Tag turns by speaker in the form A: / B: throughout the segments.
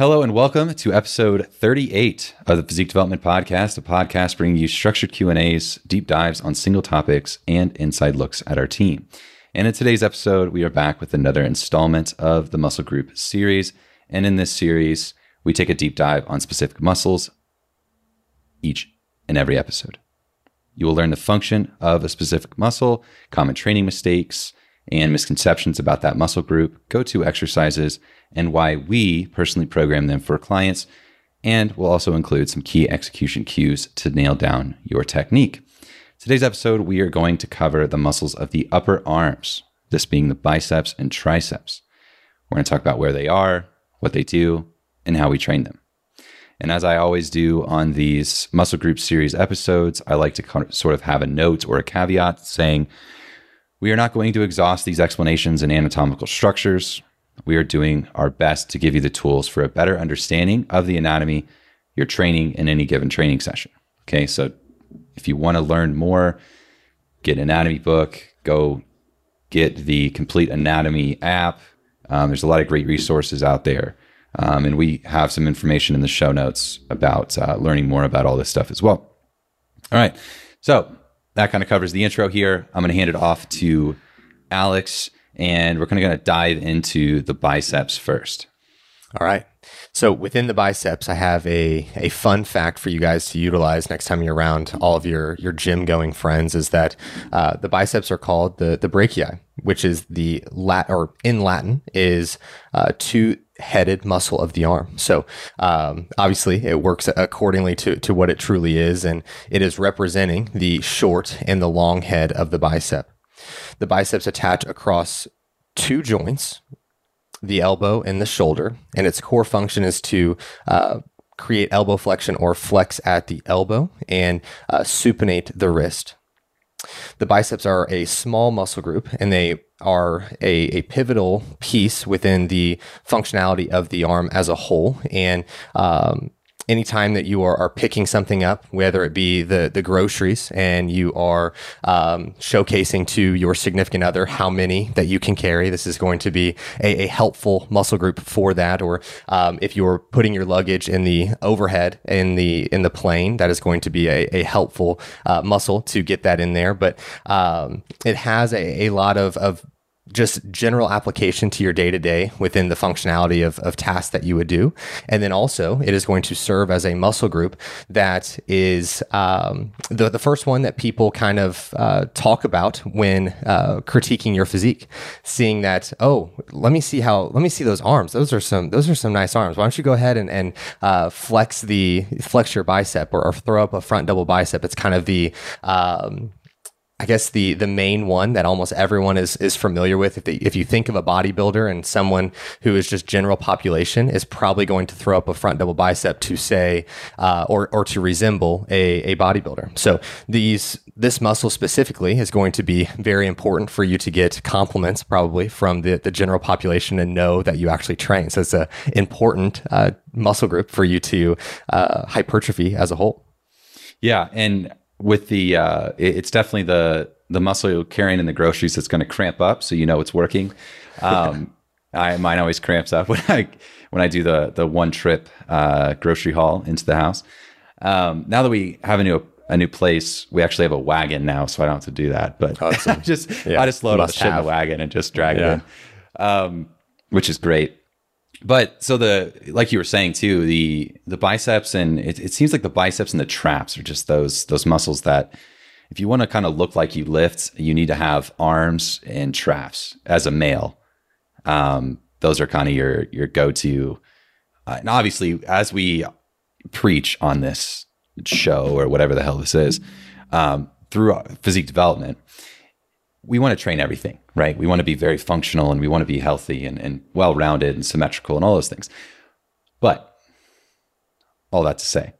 A: Hello and welcome to episode 38 of the Physique Development Podcast, a podcast bringing you structured Q&As, deep dives on single topics, and inside looks at our team. And in today's episode, we are back with another installment of the Muscle Group series. And in this series, we take a deep dive on specific muscles each and every episode. You will learn the function of a specific muscle, common training mistakes, and misconceptions about that muscle group, go to exercises, and why we personally program them for clients. And we'll also include some key execution cues to nail down your technique. Today's episode, we are going to cover the muscles of the upper arms, this being the biceps and triceps. We're going to talk about where they are, what they do, and how we train them. And as I always do on these muscle group series episodes, I like to sort of have a note or a caveat saying, we are not going to exhaust these explanations and anatomical structures. We are doing our best to give you the tools for a better understanding of the anatomy you're training in any given training session. Okay, so if you want to learn more, get an anatomy book, go get the complete anatomy app. Um, there's a lot of great resources out there. Um, and we have some information in the show notes about uh, learning more about all this stuff as well. All right. So that kind of covers the intro here. I'm going to hand it off to Alex, and we're kind of going to dive into the biceps first.
B: All right. So within the biceps, I have a, a fun fact for you guys to utilize next time you're around all of your, your gym going friends is that uh, the biceps are called the, the brachii, which is the lat or in Latin is uh, two headed muscle of the arm. So um, obviously it works accordingly to, to what it truly is. And it is representing the short and the long head of the bicep. The biceps attach across two joints the elbow and the shoulder, and its core function is to uh, create elbow flexion or flex at the elbow and uh, supinate the wrist. The biceps are a small muscle group and they are a, a pivotal piece within the functionality of the arm as a whole. And um, anytime that you are, are picking something up, whether it be the, the groceries and you are um, showcasing to your significant other how many that you can carry, this is going to be a, a helpful muscle group for that. Or um, if you're putting your luggage in the overhead in the in the plane, that is going to be a, a helpful uh, muscle to get that in there. But um, it has a, a lot of, of just general application to your day to day within the functionality of, of tasks that you would do. And then also, it is going to serve as a muscle group that is um, the, the first one that people kind of uh, talk about when uh, critiquing your physique, seeing that, oh, let me see how, let me see those arms. Those are some, those are some nice arms. Why don't you go ahead and, and uh, flex the, flex your bicep or, or, throw up a front double bicep? It's kind of the, um, I guess the the main one that almost everyone is is familiar with. If they, if you think of a bodybuilder and someone who is just general population is probably going to throw up a front double bicep to say uh, or or to resemble a, a bodybuilder. So these this muscle specifically is going to be very important for you to get compliments probably from the the general population and know that you actually train. So it's a important uh, muscle group for you to uh, hypertrophy as a whole.
A: Yeah, and with the uh, it, it's definitely the the muscle you're carrying in the groceries that's going to cramp up, so you know it's working. Um, I mine always cramps up when I when I do the the one trip uh, grocery haul into the house. Um, now that we have a new a new place, we actually have a wagon now, so I don't have to do that. But awesome. just yeah. I just load the shit in the wagon and just drag yeah. it in, um, which is great. But so the like you were saying too, the the biceps and it, it seems like the biceps and the traps are just those those muscles that if you want to kind of look like you lift, you need to have arms and traps as a male. Um, those are kind of your your go to. Uh, and obviously, as we preach on this show or whatever the hell this is, um, through physique development, we want to train everything, right? We want to be very functional and we want to be healthy and, and well rounded and symmetrical and all those things. But all that to say,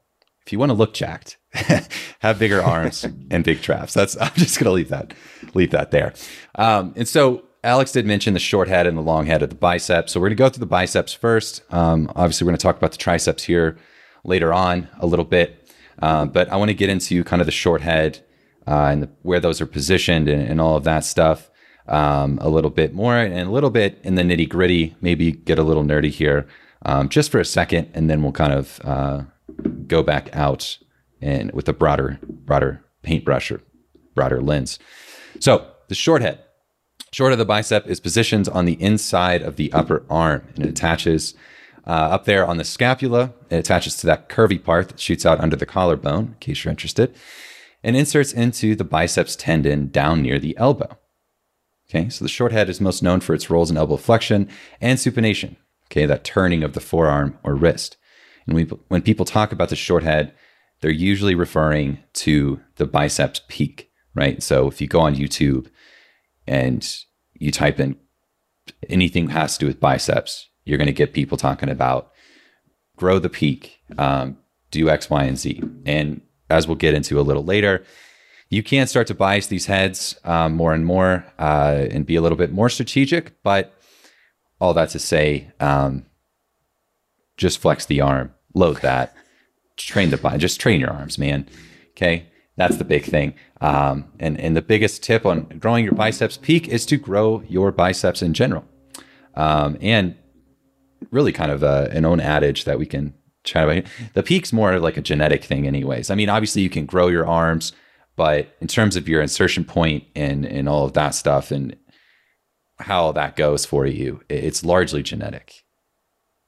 A: if you want to look jacked, have bigger arms and big traps. That's I'm just gonna leave that leave that there. Um, and so Alex did mention the short head and the long head of the biceps. So we're gonna go through the biceps first. Um, obviously, we're gonna talk about the triceps here later on a little bit. Uh, but I want to get into kind of the short head uh, and the, where those are positioned and, and all of that stuff um, a little bit more and a little bit in the nitty gritty. Maybe get a little nerdy here um, just for a second, and then we'll kind of uh, go back out and with a broader, broader paintbrush or broader lens. So the short head, short of the bicep is positioned on the inside of the upper arm, and it attaches uh, up there on the scapula. It attaches to that curvy part that shoots out under the collarbone, in case you're interested, and inserts into the biceps tendon down near the elbow. Okay, so the short head is most known for its roles in elbow flexion and supination. Okay, that turning of the forearm or wrist. And we, when people talk about the short head, they're usually referring to the biceps peak, right? So if you go on YouTube and you type in anything has to do with biceps, you're going to get people talking about grow the peak, um, do X, Y, and Z. And as we'll get into a little later, you can start to bias these heads um, more and more uh, and be a little bit more strategic. But all that to say, um, just flex the arm, load that, train the body, just train your arms, man. Okay. That's the big thing. Um, and, and the biggest tip on growing your biceps peak is to grow your biceps in general. Um, and really kind of a, an own adage that we can chat about. The peak's more like a genetic thing, anyways. I mean, obviously you can grow your arms, but in terms of your insertion point and and all of that stuff and how that goes for you, it's largely genetic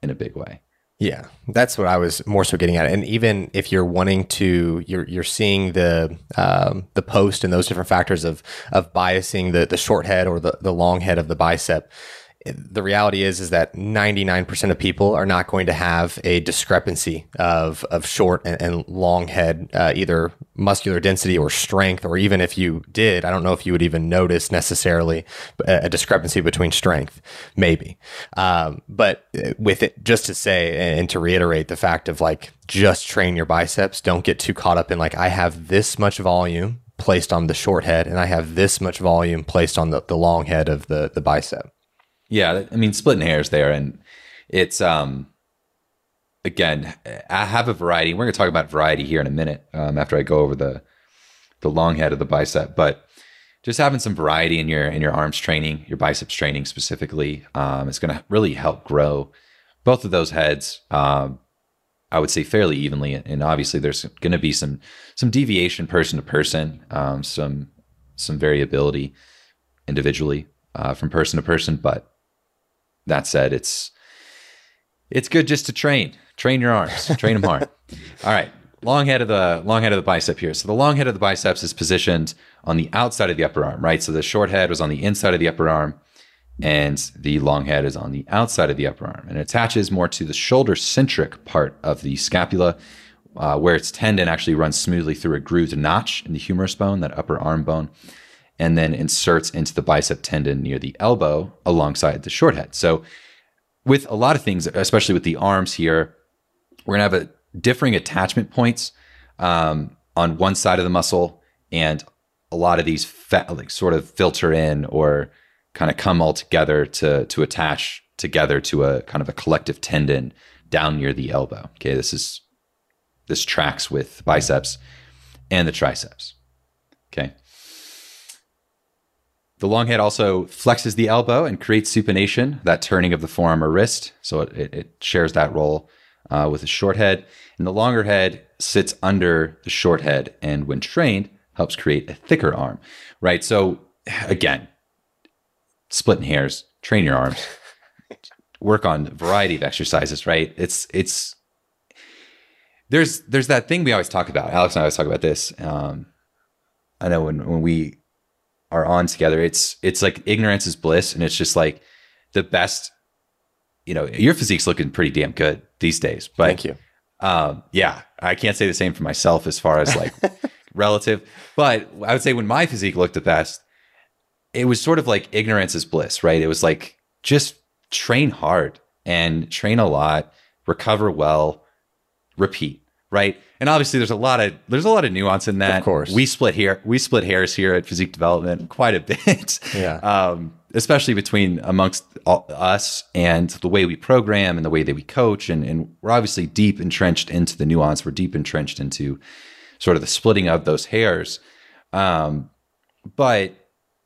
A: in a big way.
B: Yeah, that's what I was more so getting at. And even if you're wanting to, you're you're seeing the um, the post and those different factors of of biasing the the short head or the the long head of the bicep the reality is is that 99% of people are not going to have a discrepancy of of short and, and long head uh, either muscular density or strength or even if you did i don't know if you would even notice necessarily a, a discrepancy between strength maybe. Um, but uh, with it just to say and to reiterate the fact of like just train your biceps. Don't get too caught up in like i have this much volume placed on the short head and i have this much volume placed on the, the long head of the the bicep
A: yeah, I mean, splitting hairs there, and it's um, again, I have a variety. We're going to talk about variety here in a minute um, after I go over the the long head of the bicep, but just having some variety in your in your arms training, your biceps training specifically, um, is going to really help grow both of those heads. Um, I would say fairly evenly, and obviously there's going to be some some deviation person to person, um, some some variability individually uh, from person to person, but that said, it's it's good just to train, train your arms, train them hard. All right, long head of the long head of the bicep here. So the long head of the biceps is positioned on the outside of the upper arm, right? So the short head was on the inside of the upper arm, and the long head is on the outside of the upper arm, and it attaches more to the shoulder centric part of the scapula. Uh, where its tendon actually runs smoothly through a grooved notch in the humerus bone, that upper arm bone, and then inserts into the bicep tendon near the elbow alongside the short head. So, with a lot of things, especially with the arms here, we're gonna have a differing attachment points um, on one side of the muscle, and a lot of these fat, like sort of filter in or kind of come all together to to attach together to a kind of a collective tendon down near the elbow. Okay, this is this tracks with biceps and the triceps. Okay. The long head also flexes the elbow and creates supination, that turning of the forearm or wrist. So it, it shares that role uh, with the short head. And the longer head sits under the short head and, when trained, helps create a thicker arm, right? So again, splitting hairs, train your arms, work on a variety of exercises, right? It's, it's, there's, there's that thing we always talk about. Alex and I always talk about this. Um, I know when, when we are on together, it's it's like ignorance is bliss, and it's just like the best. You know, your physique's looking pretty damn good these days. But
B: Thank you.
A: Um, yeah, I can't say the same for myself as far as like relative, but I would say when my physique looked the best, it was sort of like ignorance is bliss, right? It was like just train hard and train a lot, recover well, repeat, right? And obviously there's a lot of there's a lot of nuance in that.
B: Of course,
A: we split here we split hairs here at Physique Development quite a bit.
B: Yeah,
A: um, especially between amongst all, us and the way we program and the way that we coach, and, and we're obviously deep entrenched into the nuance. We're deep entrenched into sort of the splitting of those hairs. Um, but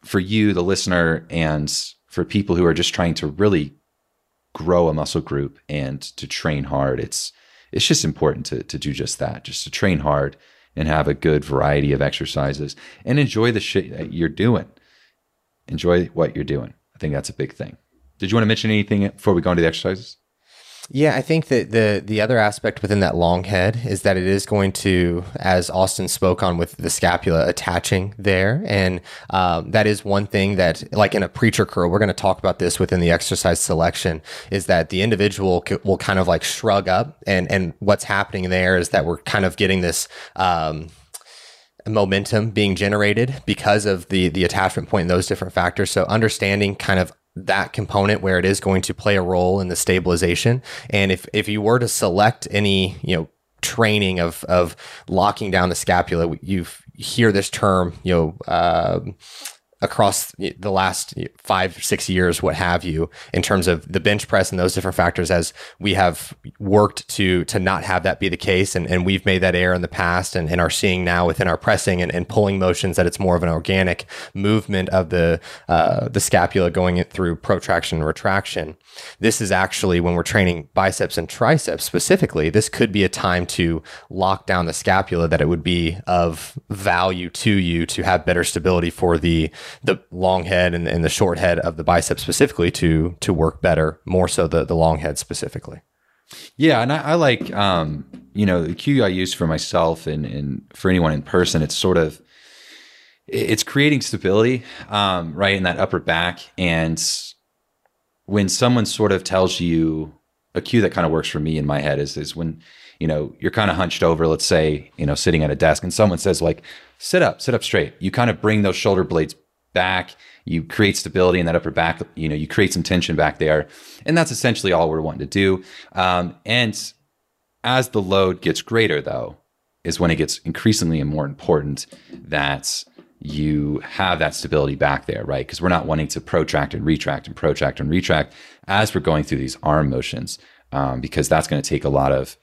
A: for you, the listener, and for people who are just trying to really grow a muscle group and to train hard, it's it's just important to to do just that, just to train hard and have a good variety of exercises and enjoy the shit you're doing. Enjoy what you're doing. I think that's a big thing. Did you want to mention anything before we go into the exercises?
B: Yeah, I think that the the other aspect within that long head is that it is going to, as Austin spoke on with the scapula attaching there, and um, that is one thing that, like in a preacher curl, we're going to talk about this within the exercise selection, is that the individual will kind of like shrug up, and and what's happening there is that we're kind of getting this. Um, momentum being generated because of the the attachment point and those different factors so understanding kind of that component where it is going to play a role in the stabilization. And if, if you were to select any, you know, training of, of locking down the scapula, you hear this term, you know, uh, across the last five, six years, what have you, in terms of the bench press and those different factors as we have worked to to not have that be the case. And, and we've made that error in the past and, and are seeing now within our pressing and, and pulling motions that it's more of an organic movement of the uh, the scapula going through protraction and retraction. This is actually when we're training biceps and triceps specifically, this could be a time to lock down the scapula that it would be of value to you to have better stability for the the long head and, and the short head of the bicep specifically to to work better, more so the the long head specifically.
A: Yeah, and I, I like um, you know the cue I use for myself and and for anyone in person. It's sort of it's creating stability, um, right in that upper back. And when someone sort of tells you a cue that kind of works for me in my head is is when you know you're kind of hunched over, let's say you know sitting at a desk, and someone says like sit up, sit up straight. You kind of bring those shoulder blades back. You create stability in that upper back. You know, you create some tension back there, and that's essentially all we're wanting to do. Um, and as the load gets greater, though, is when it gets increasingly more important that you have that stability back there, right? Because we're not wanting to protract and retract and protract and retract as we're going through these arm motions, um, because that's going to take a lot of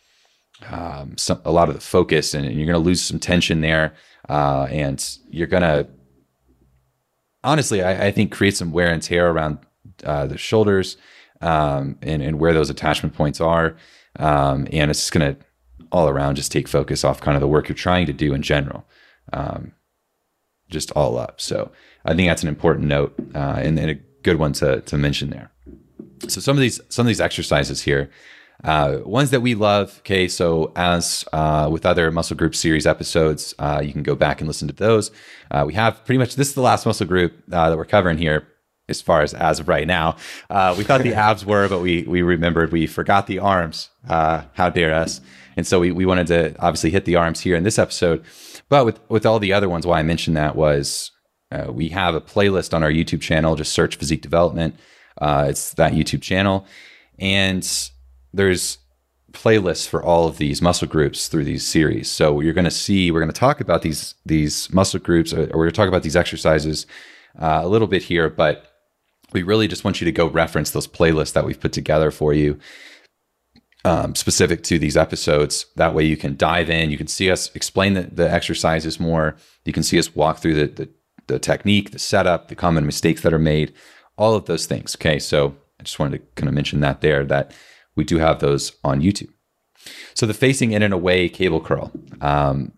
A: um, some, a lot of the focus, and, and you're going to lose some tension there, uh, and you're going to honestly, I, I, think create some wear and tear around uh, the shoulders um, and, and where those attachment points are. Um, and it's just going to all around just take focus off kind of the work you're trying to do in general, um, just all up. So I think that's an important note uh, and, and, a good one to, to mention there. So some of these some of these exercises here uh, ones that we love, okay, so as uh, with other Muscle Group series episodes, uh, you can go back and listen to those. Uh, we have pretty much this is the last Muscle Group uh, that we're covering here, as far as as of right now. Uh, we thought the abs were, but we we remembered we forgot the arms. how dare us? And so we we wanted to obviously hit the arms here in this episode. But with with all the other ones, why I mentioned that was we have a playlist on our YouTube channel. Just search Physique Development. it's that YouTube channel, and there's playlists for all of these muscle groups through these series. So you're going to see, we're going to talk about these these muscle groups, or we're going to talk about these exercises uh, a little bit here, but we really just want you to go reference those playlists that we've put together for you. Um, specific to these episodes. That way you can dive in. You can see us explain the, the exercises more. You can see us walk through the, the, the technique, the setup, the common mistakes that are made, all of those things. Okay. So I just wanted to kind of mention that there that we do have those on YouTube. So the facing in and away cable curl. Um,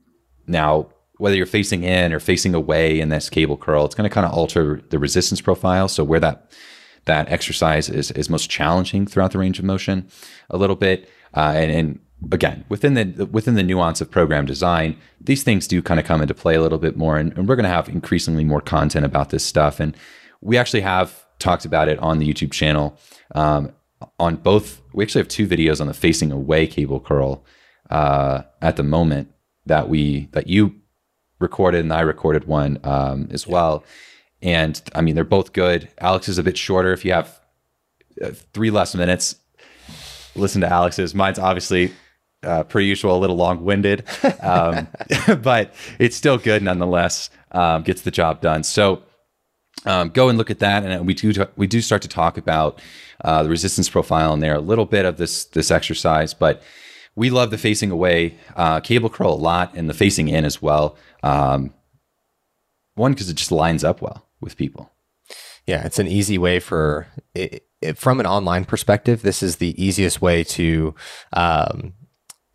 A: now, whether you're facing in or facing away in this cable curl, it's going to kind of alter the resistance profile. So where that that exercise is is most challenging throughout the range of motion, a little bit, uh, and, and again within the within the nuance of program design, these things do kind of come into play a little bit more, and, and we're going to have increasingly more content about this stuff, and we actually have talked about it on the YouTube channel. Um, on both. We actually have two videos on the facing away cable curl uh, at the moment that we that you recorded and I recorded one um, as well. And I mean, they're both good. Alex is a bit shorter. If you have uh, three less minutes, listen to Alex's. Mine's obviously uh, per usual, a little long winded, um, but it's still good nonetheless. Um, gets the job done. So um, go and look at that, and we do we do start to talk about uh, the resistance profile in there, a little bit of this this exercise, but we love the facing away uh, cable curl a lot, and the facing in as well. Um, one because it just lines up well with people.
B: Yeah, it's an easy way for it, it, from an online perspective, this is the easiest way to um,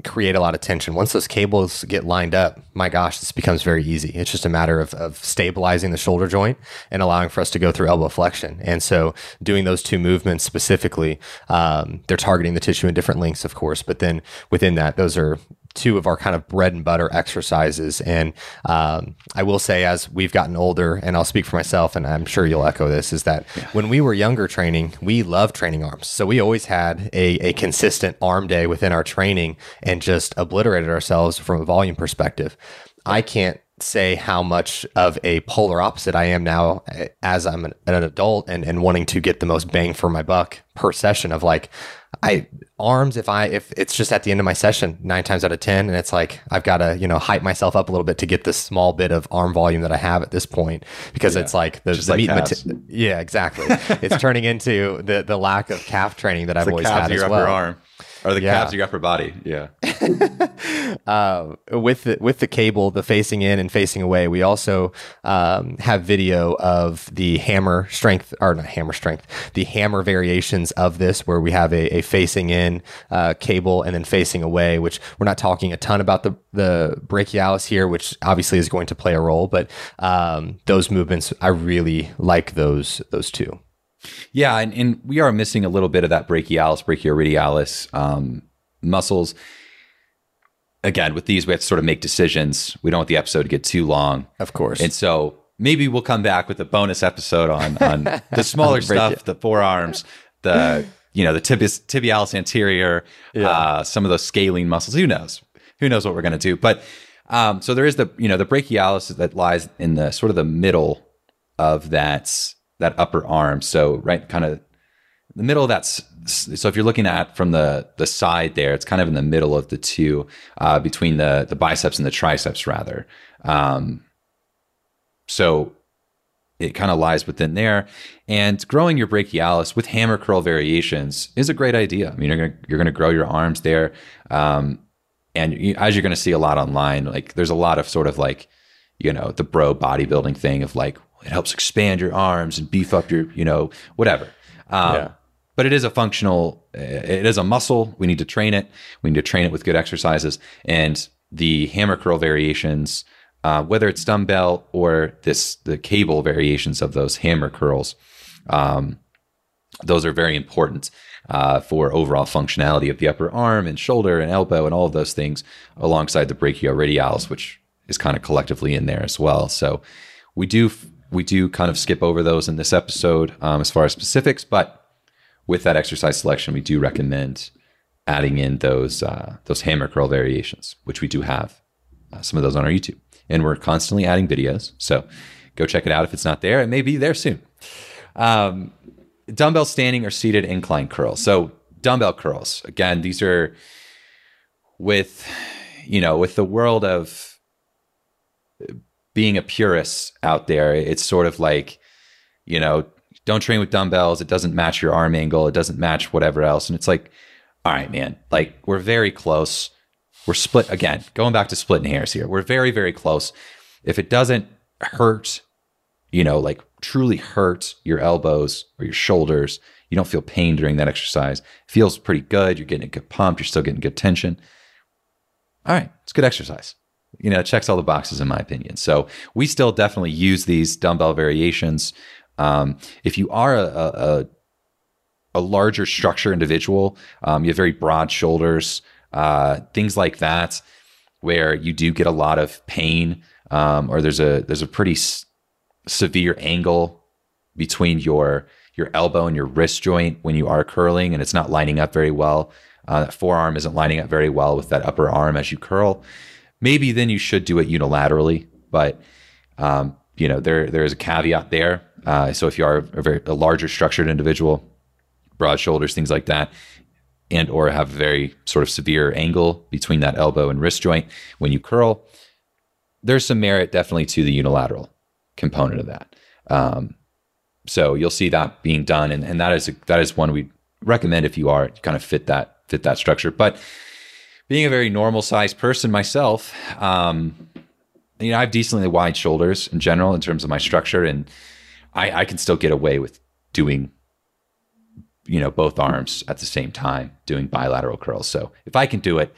B: create a lot of tension. Once those cables get lined up, my gosh, this becomes very easy. It's just a matter of, of stabilizing the shoulder joint and allowing for us to go through elbow flexion. And so, doing those two movements specifically, um, they're targeting the tissue in different lengths, of course, but then within that, those are two of our kind of bread and butter exercises. And um, I will say, as we've gotten older, and I'll speak for myself, and I'm sure you'll echo this, is that yeah. when we were younger training, we loved training arms. So we always had a, a consistent arm day within our training and just obliterated ourselves from a volume perspective. I can't say how much of a polar opposite I am now eh, as I'm an, an adult and, and wanting to get the most bang for my buck per session of like, I arms if I if it's just at the end of my session nine times out of ten and it's like I've got to you know hype myself up a little bit to get this small bit of arm volume that I have at this point because yeah. it's like the, the
A: like
B: meat yeah exactly it's turning into the the lack of calf training that it's I've always had as well.
A: Or the yeah. calves, your upper body. Yeah.
B: uh, with the, with the cable, the facing in and facing away, we also um, have video of the hammer strength, or not hammer strength, the hammer variations of this, where we have a, a facing in uh, cable and then facing away. Which we're not talking a ton about the the brachialis here, which obviously is going to play a role, but um, those movements, I really like those those two.
A: Yeah, and, and we are missing a little bit of that brachialis, brachioradialis um, muscles. Again, with these, we have to sort of make decisions. We don't want the episode to get too long.
B: Of course.
A: And so maybe we'll come back with a bonus episode on, on the smaller stuff, the forearms, the you know the tibialis, tibialis anterior, yeah. uh, some of those scaling muscles. Who knows? Who knows what we're going to do? But um, so there is the you know the brachialis that lies in the sort of the middle of that that upper arm. So right, kind of the middle of that. So if you're looking at from the the side there, it's kind of in the middle of the two, uh, between the the biceps and the triceps, rather. Um, so it kind of lies within there. And growing your brachialis with hammer curl variations is a great idea. I mean, you're gonna you're gonna grow your arms there, um, and you, as you're gonna see a lot online, like there's a lot of sort of like, you know, the bro bodybuilding thing of like, it helps expand your arms and beef up your, you know, whatever. Um, yeah. But it is a functional, it is a muscle. We need to train it. We need to train it with good exercises. And the hammer curl variations, uh, whether it's dumbbell or this the cable variations of those hammer curls, um, those are very important uh, for overall functionality of the upper arm and shoulder and elbow and all of those things, alongside the brachioradialis, which is kind of collectively in there as well. So we do we do kind of skip over those in this episode um, as far as specifics, but with that exercise selection, we do recommend adding in those uh, those hammer curl variations, which we do have uh, some of those on our YouTube, and we're constantly adding videos. So go check it out if it's not there. It may be there soon. Um, dumbbell standing or seated incline curls. So dumbbell curls. Again, these are with you know with the world of being a purist out there, it's sort of like, you know, don't train with dumbbells. It doesn't match your arm angle. It doesn't match whatever else. And it's like, all right, man, like we're very close. We're split again, going back to splitting hairs here. We're very, very close. If it doesn't hurt, you know, like truly hurt your elbows or your shoulders, you don't feel pain during that exercise. It feels pretty good. You're getting a good pump. You're still getting good tension. All right, it's good exercise you know, checks all the boxes in my opinion. So we still definitely use these dumbbell variations. Um, if you are a, a, a larger structure individual, um, you have very broad shoulders, uh, things like that, where you do get a lot of pain, um, or there's a there's a pretty s- severe angle between your your elbow and your wrist joint when you are curling, and it's not lining up very well. Uh, that forearm isn't lining up very well with that upper arm as you curl maybe then you should do it unilaterally. But um, you know, there there is a caveat there. Uh, so if you are a very a larger structured individual, broad shoulders, things like that, and or have a very sort of severe angle between that elbow and wrist joint when you curl, there's some merit definitely to the unilateral component of that. Um, so you'll see that being done, and, and that is a, that is one we recommend if you are kind of fit that fit that structure. But being a very normal sized person myself, um, you know, I have decently wide shoulders in general in terms of my structure, and I, I can still get away with doing, you know, both arms at the same time doing bilateral curls. So if I can do it,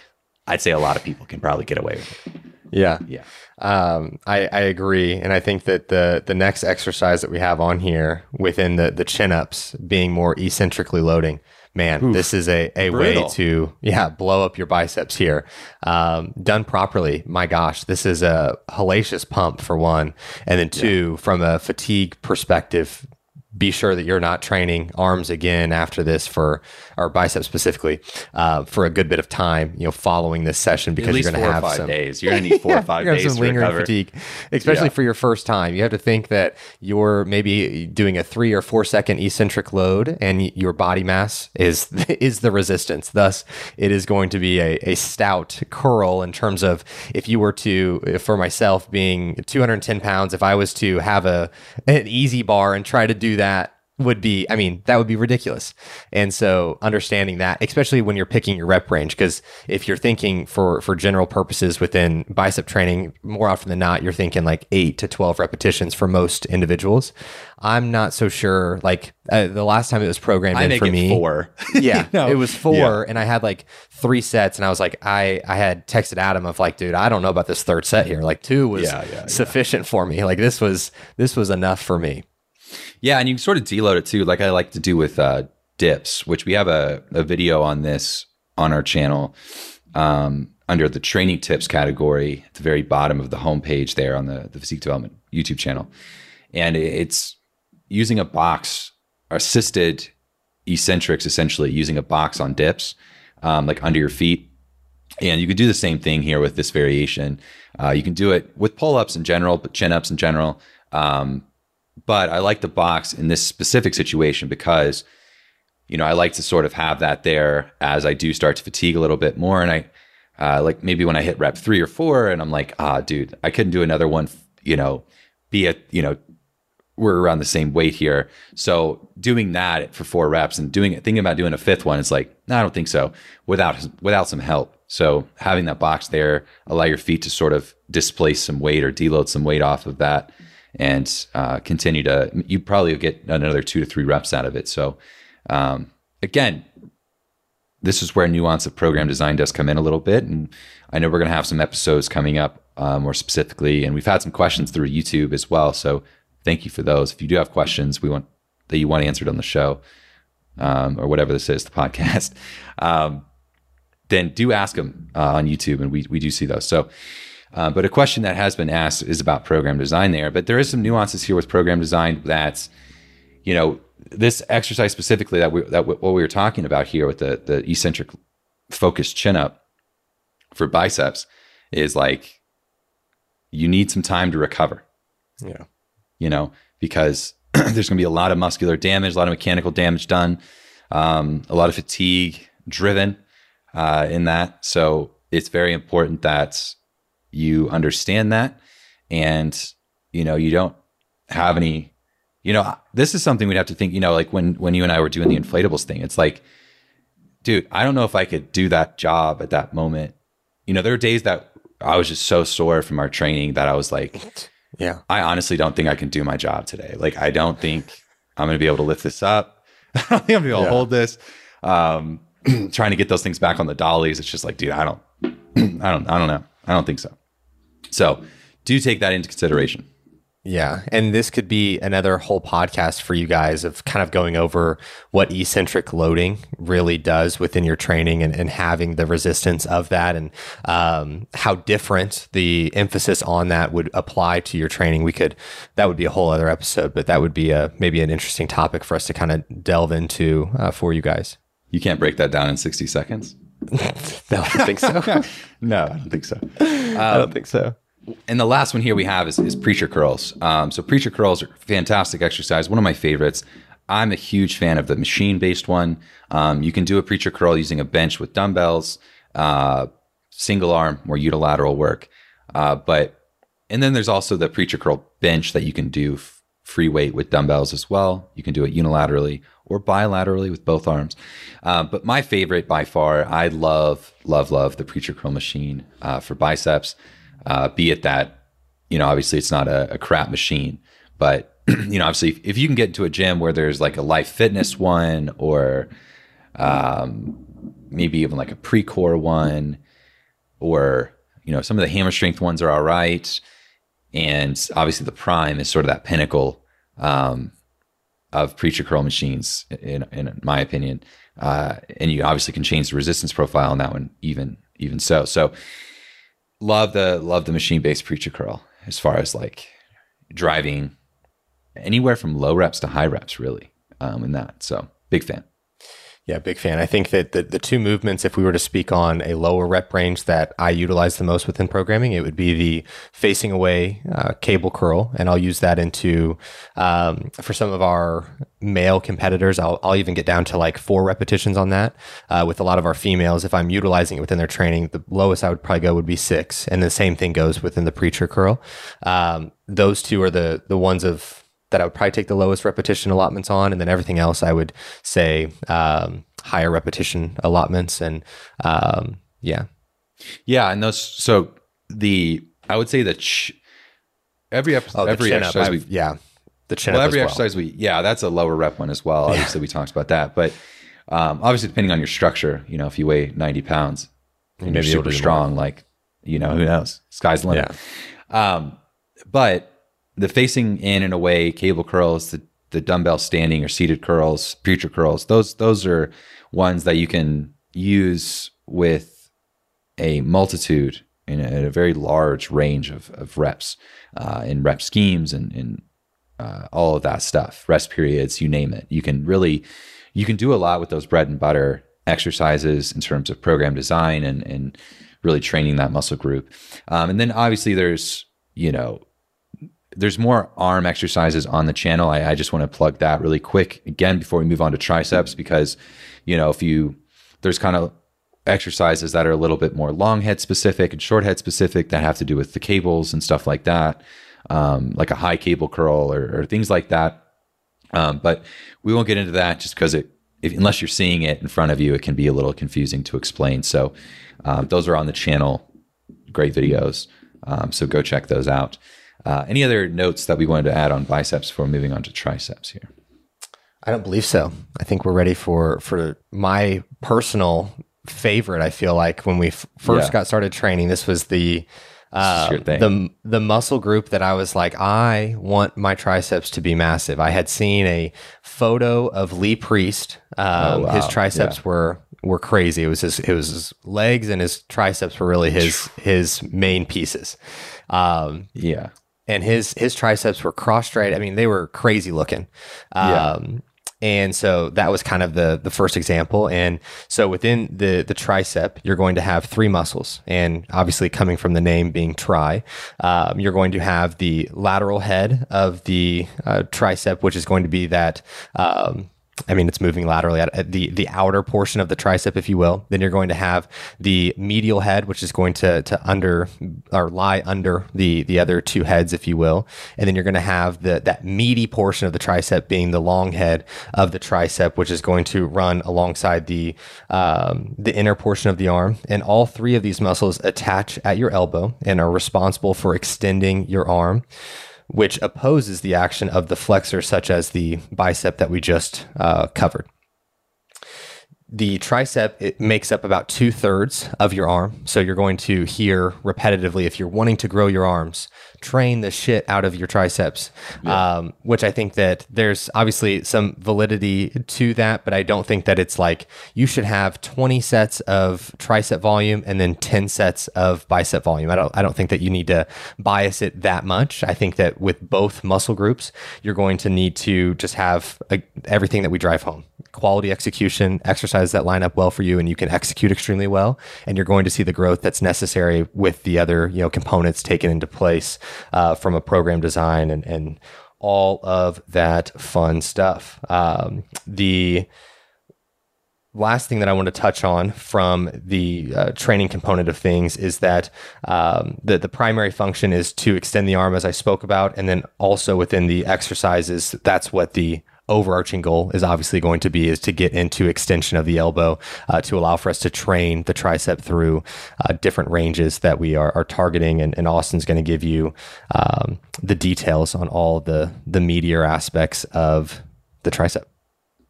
A: I'd say a lot of people can probably get away with it.
B: Yeah.
A: Yeah.
B: Um, I, I agree. And I think that the the next exercise that we have on here within the the chin ups being more eccentrically loading, man, Oof, this is a, a way to yeah, blow up your biceps here. Um, done properly, my gosh, this is a hellacious pump for one. And then two, yeah. from a fatigue perspective, be sure that you're not training arms again after this for or biceps specifically uh, for a good bit of time. You know, following this session because you're going to have some
A: days. You're going to need four or five days some lingering recover. fatigue,
B: especially yeah. for your first time. You have to think that you're maybe doing a three or four second eccentric load, and your body mass is is the resistance. Thus, it is going to be a, a stout curl in terms of if you were to, for myself being 210 pounds, if I was to have a an EZ bar and try to do that that would be i mean that would be ridiculous. And so understanding that especially when you're picking your rep range because if you're thinking for for general purposes within bicep training more often than not you're thinking like 8 to 12 repetitions for most individuals. I'm not so sure like uh, the last time it was programmed I in for me
A: four.
B: yeah no. it was four yeah. and i had like three sets and i was like i i had texted adam of like dude i don't know about this third set here. Like two was yeah, yeah, sufficient for me. Like this was this was enough for me
A: yeah, and you can sort of deload it too, like I like to do with uh, dips, which we have a, a video on this on our channel um, under the training tips category at the very bottom of the homepage there on the, the physique development YouTube channel. And it's using a box, assisted eccentrics, essentially using a box on dips, um, like under your feet. And you can do the same thing here with this variation. Uh, you can do it with pull ups in general, but chin ups in general. Um, but I like the box in this specific situation because, you know, I like to sort of have that there as I do start to fatigue a little bit more. And I, uh, like maybe when I hit rep three or four and I'm like, ah, dude, I couldn't do another one, you know, be it, you know, we're around the same weight here. So doing that for four reps and doing it, thinking about doing a fifth one, it's like, no, I don't think so without, without some help. So having that box there, allow your feet to sort of displace some weight or deload some weight off of that and uh, continue to you probably get another two to three reps out of it. So um, again this is where nuance of program design does come in a little bit and i know we're going to have some episodes coming up uh, more specifically and we've had some questions through youtube as well. So thank you for those. If you do have questions we want that you want answered on the show um, or whatever this is the podcast um, then do ask them uh, on youtube and we, we do see those. So uh, but a question that has been asked is about program design there. But there is some nuances here with program design that's, you know, this exercise specifically that we that what we were talking about here with the the eccentric focused chin up for biceps is like you need some time to recover.
B: Yeah.
A: You know, because there's going to be a lot of muscular damage, a lot of mechanical damage done, um, a lot of fatigue driven uh, in that. So it's very important that you understand that. And you know you don't have any you know this is something we'd have to think you know like when when you and i were doing the inflatables thing it's like dude i don't know if i could do that job at that moment. You know there are days that i was just so sore from our training that i was like
B: yeah.
A: I honestly don't think i can do my job today. Like i don't think i'm going to be able to lift this up. I don't think i'm going to be able to hold this. Um trying to get those things back on the dollies it's just like dude i don't i don't i don't know. I don't think so so do take that into consideration.
B: Yeah. And this could be another whole podcast for you guys of kind of going over what eccentric loading really does within your training and, and having the resistance of that and um, how different the emphasis on that would apply to your training. We could, that would be a whole other episode, but that would be a, maybe an interesting topic for us to kind of delve into uh, for you guys.
A: You can't break that down in 60 seconds.
B: no, I don't think so.
A: no, I don't think so.
B: Um, I don't think so
A: and the last one here we have is, is preacher curls. Um, so preacher curls are fantastic exercise, one of my favorites. I'm a huge fan of the machine based one. Um, you can do a preacher curl using a bench with dumbbells, uh, single arm or unilateral work. Uh, but and then there's also the preacher curl bench that you can do f- free weight with dumbbells as well. You can do it unilaterally or bilaterally with both arms. Uh, but my favorite by far, I love, love, love the preacher curl machine uh, for biceps uh, be it that you know obviously it's not a, a crap machine, but you know, obviously, if, if you can get into a gym where there's like a life fitness one or um, maybe even like a Precor one, or you know, some of the hammer strength ones are all right, and obviously the prime is sort of that pinnacle um, of preacher curl machines, in in my opinion. Uh, and you obviously can change the resistance profile on that one, even even so. So love the love the machine based preacher curl as far as like driving anywhere from low reps to high reps, really, um, in that. So big fan.
B: Yeah, big fan. I think that the, the two movements, if we were to speak on a lower rep range that I utilize the most within programming, it would be the facing away uh, cable curl. And I'll use that into, um, for some of our male competitors, I'll, I'll even get down to like four repetitions on that. Uh, with a lot of our females, if I'm utilizing it within their training, the lowest I would probably go would be six. And the same thing goes within the preacher curl. Um, those two are the, the ones of that I would probably take the lowest repetition allotments on, and then everything else I would say um, higher repetition allotments. And um, yeah,
A: yeah, and those. So the I would say that ch- every episode, oh, every exercise we
B: yeah
A: the chin well every well. exercise we yeah that's a lower rep one as well. Obviously yeah. we talked about that, but um, obviously depending on your structure, you know, if you weigh ninety pounds and you're super strong, more. like you know, who knows? Sky's the limit. Yeah. Um, but the facing in and away cable curls, the the dumbbell standing or seated curls, preacher curls, those those are ones that you can use with a multitude in a, a very large range of, of reps uh, in rep schemes and, and uh, all of that stuff, rest periods, you name it. You can really you can do a lot with those bread and butter exercises in terms of program design and and really training that muscle group. Um, and then obviously there's you know there's more arm exercises on the channel. I, I just want to plug that really quick again before we move on to triceps because, you know, if you, there's kind of exercises that are a little bit more long head specific and short head specific that have to do with the cables and stuff like that, um, like a high cable curl or, or things like that. Um, but we won't get into that just because it, if, unless you're seeing it in front of you, it can be a little confusing to explain. So um, those are on the channel, great videos. Um, so go check those out. Uh, any other notes that we wanted to add on biceps before moving on to triceps here?
B: I don't believe so. I think we're ready for for my personal favorite. I feel like when we f- first yeah. got started training, this was the uh, the the muscle group that I was like, I want my triceps to be massive. I had seen a photo of Lee Priest. Um, oh, wow. His triceps yeah. were were crazy. It was his it was his legs and his triceps were really his his main pieces.
A: Um, yeah,
B: and his his triceps were cross straight. I mean, they were crazy looking. Um, yeah. And so that was kind of the the first example. And so within the the tricep, you're going to have three muscles, and obviously coming from the name being tri, um, you're going to have the lateral head of the uh, tricep, which is going to be that. Um, I mean, it's moving laterally at the the outer portion of the tricep, if you will. Then you're going to have the medial head, which is going to to under or lie under the the other two heads, if you will. And then you're going to have the that meaty portion of the tricep being the long head of the tricep, which is going to run alongside the um, the inner portion of the arm. And all three of these muscles attach at your elbow and are responsible for extending your arm which opposes the action of the flexor, such as the bicep that we just uh, covered. The tricep it makes up about two thirds of your arm. So you're going to hear repetitively if you're wanting to grow your arms, train the shit out of your triceps, yeah. um, which I think that there's obviously some validity to that, but I don't think that it's like you should have 20 sets of tricep volume and then 10 sets of bicep volume. I don't, I don't think that you need to bias it that much. I think that with both muscle groups, you're going to need to just have a, everything that we drive home quality execution, exercise that line up well for you, and you can execute extremely well. And you're going to see the growth that's necessary with the other you know components taken into place uh, from a program design and and all of that fun stuff. Um, the last thing that I want to touch on from the uh, training component of things is that um, the, the primary function is to extend the arm, as I spoke about. And then also within the exercises, that's what the overarching goal is obviously going to be is to get into extension of the elbow uh, to allow for us to train the tricep through uh, different ranges that we are, are targeting and, and austin's going to give you um, the details on all the the meatier aspects of the tricep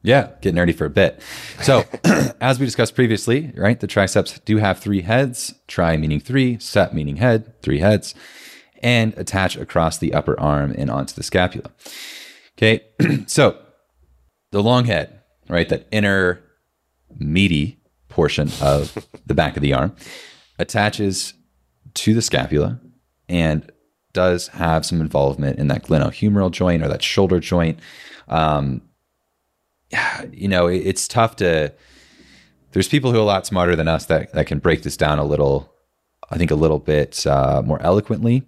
A: yeah, get nerdy for a bit. So, as we discussed previously, right, the triceps do have three heads, tri meaning three, sep meaning head, three heads, and attach across the upper arm and onto the scapula. Okay, so the long head, right, that inner meaty portion of the back of the arm attaches to the scapula and does have some involvement in that glenohumeral joint or that shoulder joint. Um, you know, it's tough to. There's people who are a lot smarter than us that that can break this down a little. I think a little bit uh, more eloquently,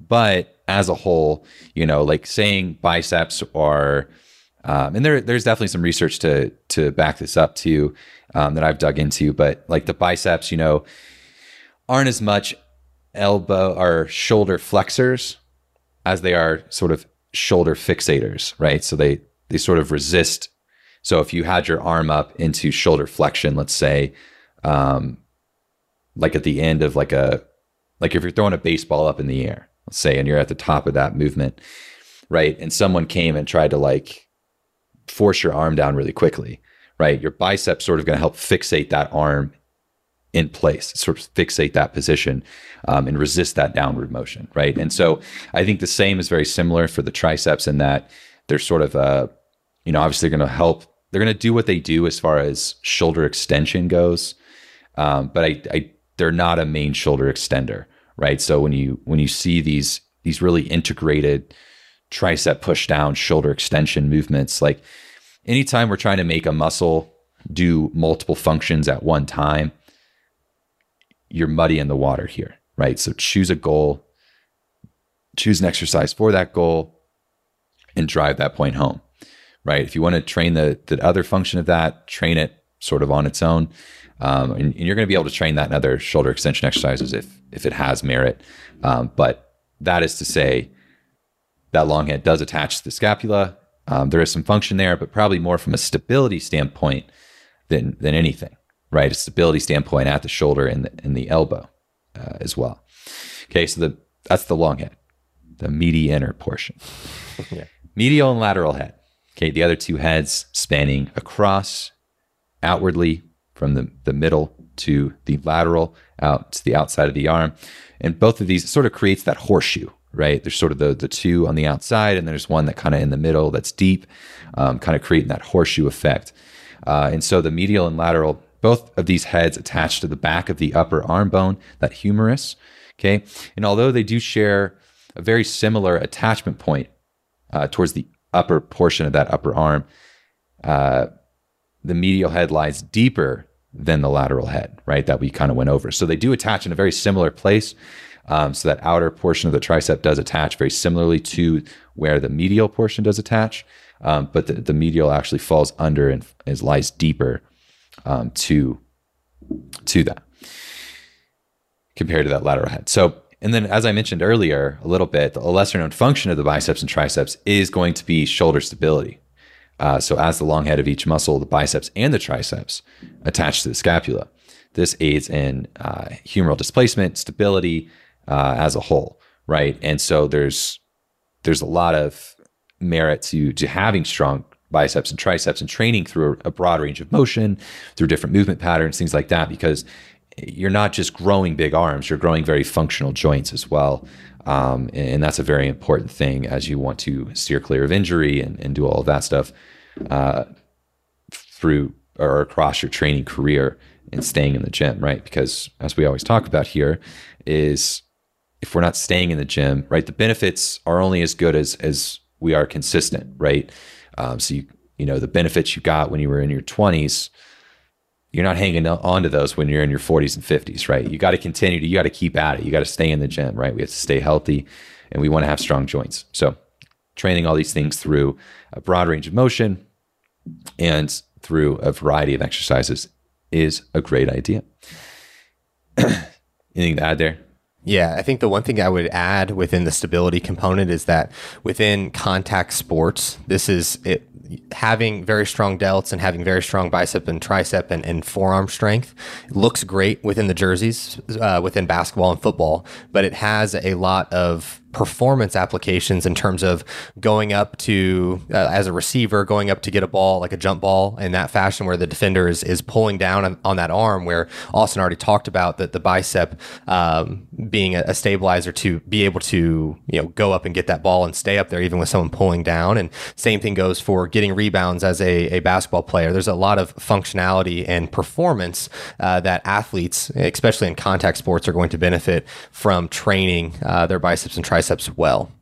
A: but as a whole, you know, like saying biceps are, um, and there there's definitely some research to to back this up too um, that I've dug into, but like the biceps, you know, aren't as much elbow or shoulder flexors as they are sort of shoulder fixators, right? So they they sort of resist. So if you had your arm up into shoulder flexion, let's say, um, like at the end of like a, like if you're throwing a baseball up in the air, let's say, and you're at the top of that movement, right? And someone came and tried to like force your arm down really quickly, right? Your biceps sort of going to help fixate that arm in place, sort of fixate that position um, and resist that downward motion, right? And so I think the same is very similar for the triceps in that they're sort of, uh, you know, obviously going to help they're going to do what they do as far as shoulder extension goes, um, but I, I they're not a main shoulder extender, right? So when you when you see these these really integrated tricep push down shoulder extension movements, like anytime we're trying to make a muscle do multiple functions at one time, you're muddy in the water here, right? So choose a goal, choose an exercise for that goal, and drive that point home right? If you want to train the the other function of that, train it sort of on its own, um, and, and, you're going to be able to train that in other shoulder extension exercises if if it has merit. Um, but that is to say, that long head does attach to the scapula. Um, there is some function there, but probably more from a stability standpoint than than anything, right? A stability standpoint at the shoulder and the, and the elbow uh, as well. Okay, so the that's the long head, the meaty inner portion. yeah. Medial and lateral head. Okay, the other two heads spanning across outwardly from the, the middle to the lateral out to the outside of the arm. And both of these sort of creates that horseshoe, right? There's sort of the, the two on the outside, and there's one that kind of in the middle that's deep, um, kind of creating that horseshoe effect. Uh, and so the medial and lateral, both of these heads attached to the back of the upper arm bone, that humerus. Okay. And although they do share a very similar attachment point uh, towards the upper portion of that upper arm, uh, the medial head lies deeper than the lateral head, right? That we kind of went over. So they do attach in a very similar place. Um, so that outer portion of the tricep does attach very similarly to where the medial portion does attach, um, but the, the, medial actually falls under and is lies deeper um, to to that compared to that lateral head. So and then, as I mentioned earlier, a little bit, a lesser known function of the biceps and triceps is going to be shoulder stability. Uh, so, as the long head of each muscle, the biceps and the triceps attach to the scapula. This aids in uh, humeral displacement, stability uh, as a whole, right? And so there's there's a lot of merit to to having strong biceps and triceps and training through a, a broad range of motion, through different movement patterns, things like that, because you're not just growing big arms, you're growing very functional joints as well. Um, and that's a very important thing as you want to steer clear of injury and, and do all of that stuff uh, through or across your training career and staying in the gym, right? Because as we always talk about here, is if we're not staying in the gym, right, the benefits are only as good as as we are consistent, right? Um, so you you know the benefits you got when you were in your 20s you're not hanging on to those when you're in your 40s and 50s, right? You got to continue to, you got to keep at it. You got to stay in the gym, right? We have to stay healthy and we want to have strong joints. So, training all these things through a broad range of motion and through a variety of exercises is a great idea. Anything to add there?
B: Yeah, I think the one thing I would add within the stability component is that within contact sports, this is it, having very strong delts and having very strong bicep and tricep and, and forearm strength looks great within the jerseys uh, within basketball and football, but it has a lot of performance applications in terms of going up to uh, as a receiver going up to get a ball like a jump ball in that fashion where the defender is, is pulling down on, on that arm where austin already talked about that the bicep um, being a, a, stabilizer to be able to you know go up and get that ball and stay up there even with someone pulling down. And same thing goes for getting rebounds as a, a basketball player. There's a lot of functionality and performance uh, that athletes especially in contact sports are going to benefit from training uh, their biceps and triceps well.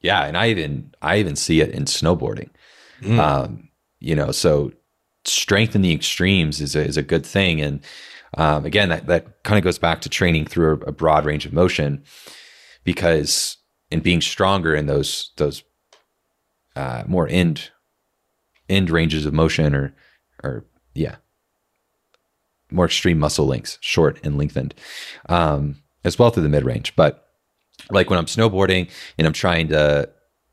A: Yeah, and I even I even see it in snowboarding. Mm. Um, you know, so strength in the extremes is a, is a good thing, and um, again, that that kind of goes back to training through a, a, broad range of motion, because in being stronger in those those uh, more end end ranges of motion, or or yeah, more extreme muscle lengths, short and lengthened, um, as well through the mid range, but like when I'm snowboarding and I'm trying to,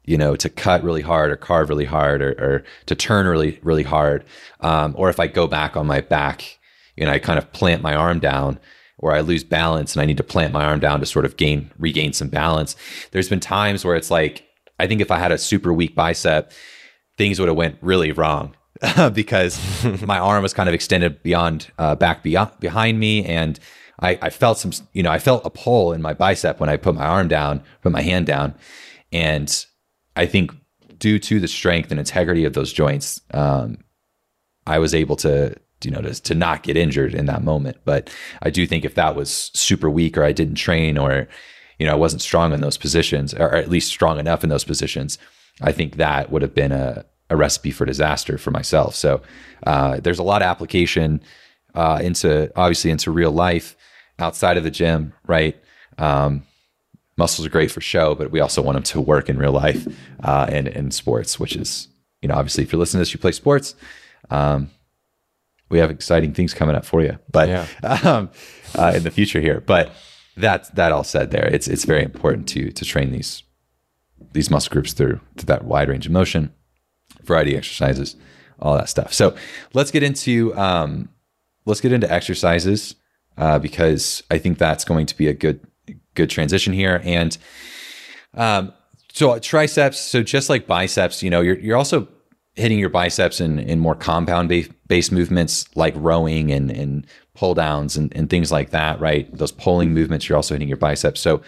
A: you know, to cut really hard or carve really hard or, or to turn really, really hard. Um, or if I go back on my back and I kind of plant my arm down or I lose balance and I need to plant my arm down to sort of gain, regain some balance. There's been times where it's like, I think if I had a super weak bicep, things would have went really wrong. because my arm was kind of extended beyond uh, back beyond, behind me and I, I felt some, you know, I felt a pull in my bicep when I put my arm down, put my hand down. And I think due to the strength and integrity of those joints, um, I was able to, you know, to, to not get injured in that moment. But I do think if that was super weak or I didn't train or, you know, I wasn't strong in those positions or at least strong enough in those positions, I think that would have been a, a recipe for disaster for myself. So uh, there's a lot of application uh, into obviously into real life outside of the gym, right? Um, muscles are great for show, but we also want them to work in real life uh, and in sports, which is, you know, obviously if you're listening to this, you play sports. Um, we have exciting things coming up for you, but yeah. um, uh, in the future here. But that that all said, there, it's it's very important to to train these these muscle groups through to that wide range of motion, variety of exercises, all that stuff. So let's get into um, let's get into exercises uh, because I think that's going to be a good good transition here. And um, so triceps, so just like biceps, you know, you're you're also hitting your biceps in in more compound based movements like rowing and and pull downs and, and things like that, right? Those pulling movements, you're also hitting your biceps. So,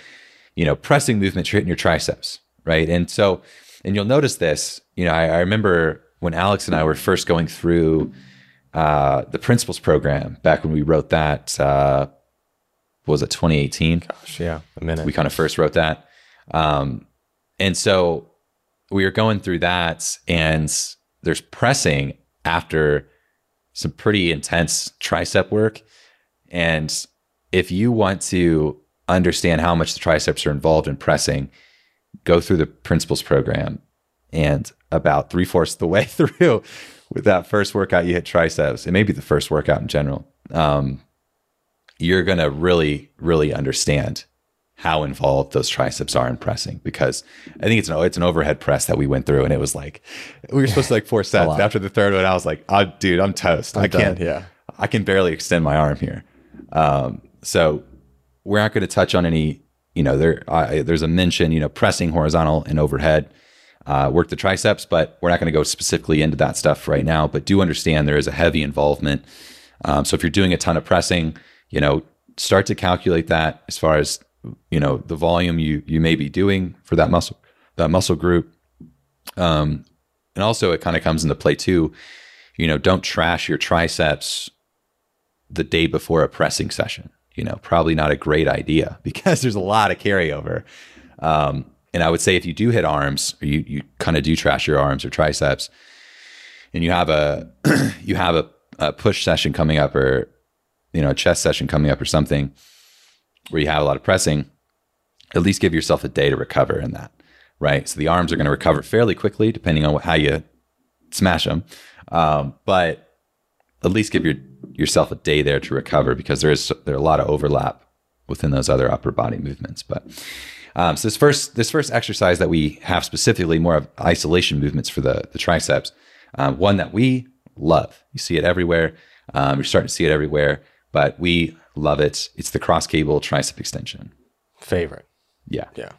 A: you know, pressing movements, you're hitting your triceps, right? And so, and you'll notice this, you know, I, I remember when Alex and I were first going through uh, the principles program back when we wrote that. Uh, was it 2018?
B: Gosh, yeah, a minute.
A: We kind of first wrote that, um, and so we were going through that, and there's pressing after some pretty intense tricep work, and if you want to understand how much the triceps are involved in pressing, go through the principles program, and about three fourths of the way through with that first workout you hit triceps, it may be the first workout in general, um, you're going to really, really understand how involved those triceps are in pressing because I think it's an it's an overhead press that we went through and it was like we were supposed to like four sets. After the third one, I was like, oh, dude, I'm toast. I'm I can not yeah. I can barely extend my arm here. Um, so we're not going to touch on any. You know, there uh, there's a mention. You know, pressing horizontal and overhead uh, work the triceps, but we're not going to go specifically into that stuff right now. But do understand there is a heavy involvement. Um, so if you're doing a ton of pressing, you know, start to calculate that as far as you know the volume you you may be doing for that muscle that muscle group. Um, and also it kind of comes into play too. You know, don't trash your triceps the day before a pressing session. You know, probably not a great idea because there's a lot of carryover. Um, and I would say if you do hit arms, or you you kind of do trash your arms or triceps, and you have a you have a, a push session coming up or you know a chest session coming up or something where you have a lot of pressing, at least give yourself a day to recover in that, right? So the arms are going to recover fairly quickly depending on how you smash them, um, but at least give your yourself a day there to recover because there is there are a lot of overlap within those other upper body movements. But um, so this first this first exercise that we have specifically more of isolation movements for the the triceps, um, one that we love. You see it everywhere. Um, you're starting to see it everywhere, but we love it. It's the cross cable tricep extension.
B: Favorite.
A: Yeah,
B: Yeah.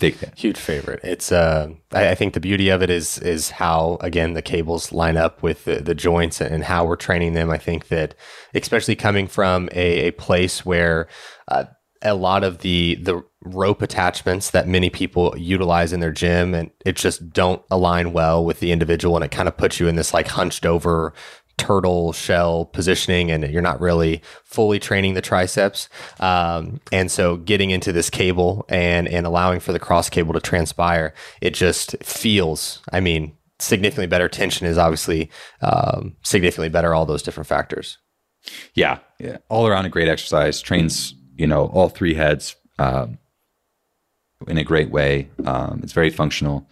A: big fan.
B: Huge favorite. It's uh, I, I think the beauty of it is is how again the cables line up with the, the joints and how we're training them. I think that especially coming from a, a place where uh, a lot of the the rope attachments that many people utilize in their gym and it just don't align well with the individual and it kind of puts you in this like hunched over turtle shell positioning and you're not really fully training the triceps. Um, and so getting into this cable and and allowing for the cross cable to transpire it just feels i mean significantly better. Tension is obviously um, significantly better all those different factors.
A: Yeah, yeah, all around a great exercise. Trains, you know, all three heads um, in a great way. Um, it's very functional,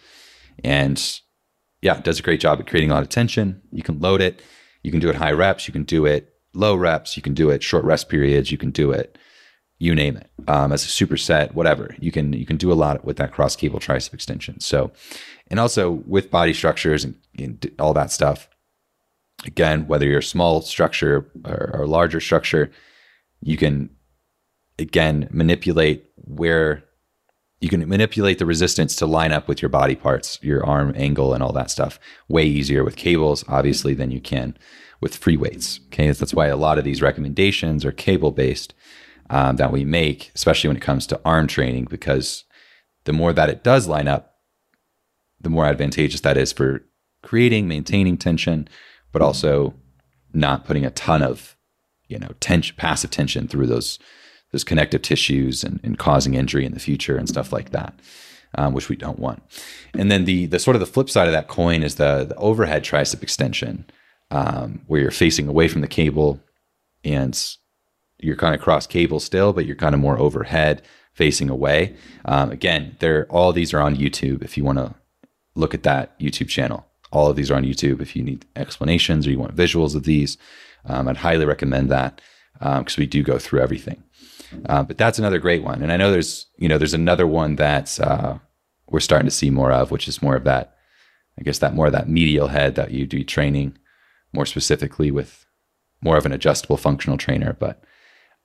A: and yeah, it does a great job at creating a lot of tension. You can load it. You can do it high reps. You can do it low reps. You can do it short rest periods. You can do it, you name it, um, as a superset, whatever. You can you can do a lot with that cross cable tricep extension. So, and also with body structures and, and all that stuff again, whether you're a small structure or, or larger structure, you can again manipulate where you can manipulate the resistance to line up with your body parts, your arm angle, and all that stuff. Way easier with cables, obviously, than you can with free weights. Okay, that's why a lot of these recommendations are cable based um, that we make, especially when it comes to arm training, because the more that it does line up, the more advantageous that is for creating, maintaining tension, but also not putting a ton of, you know, tension, passive tension through those those connective tissues and, and causing injury in the future and stuff like that, um, which we don't want. And then the the sort of the flip side of that coin is the the overhead tricep extension, um, where you're facing away from the cable and you're kind of cross cable still, but you're kind of more overhead facing away. Um, again, there all these are on YouTube if you want to look at that YouTube channel. All of these are on YouTube if you need explanations or you want visuals of these. Um, I'd highly recommend that because we do go through everything. Uh, but that's another great one, and I know there's you know there's another one that uh, we're starting to see more of, which is more of that, I guess that more of that medial head that you do training more specifically with more of an adjustable functional trainer. But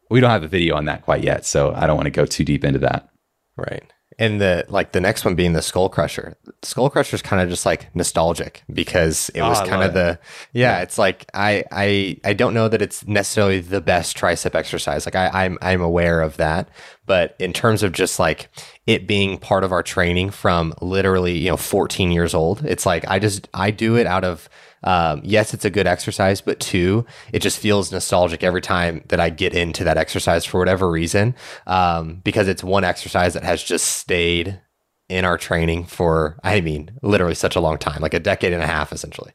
A: we don't have a video on that quite yet, so I don't want to go too deep into that.
B: Right. And the like the next one being the Skull Crusher. Skull Crusher is kind of just like nostalgic because it
A: Oh,
B: was kind of the yeah, it's like I I I don't know that it's necessarily the best tricep exercise. Like I I'm I'm aware of that, but in terms of just like it being part of our training from literally, you know, 14 years old, it's like I just I do it out of um, yes, it's a good exercise, but two, it just feels nostalgic every time that I get into that exercise for whatever reason, um, because it's one exercise that has just stayed in our training for, I mean, literally such a long time, like a decade and a half, essentially.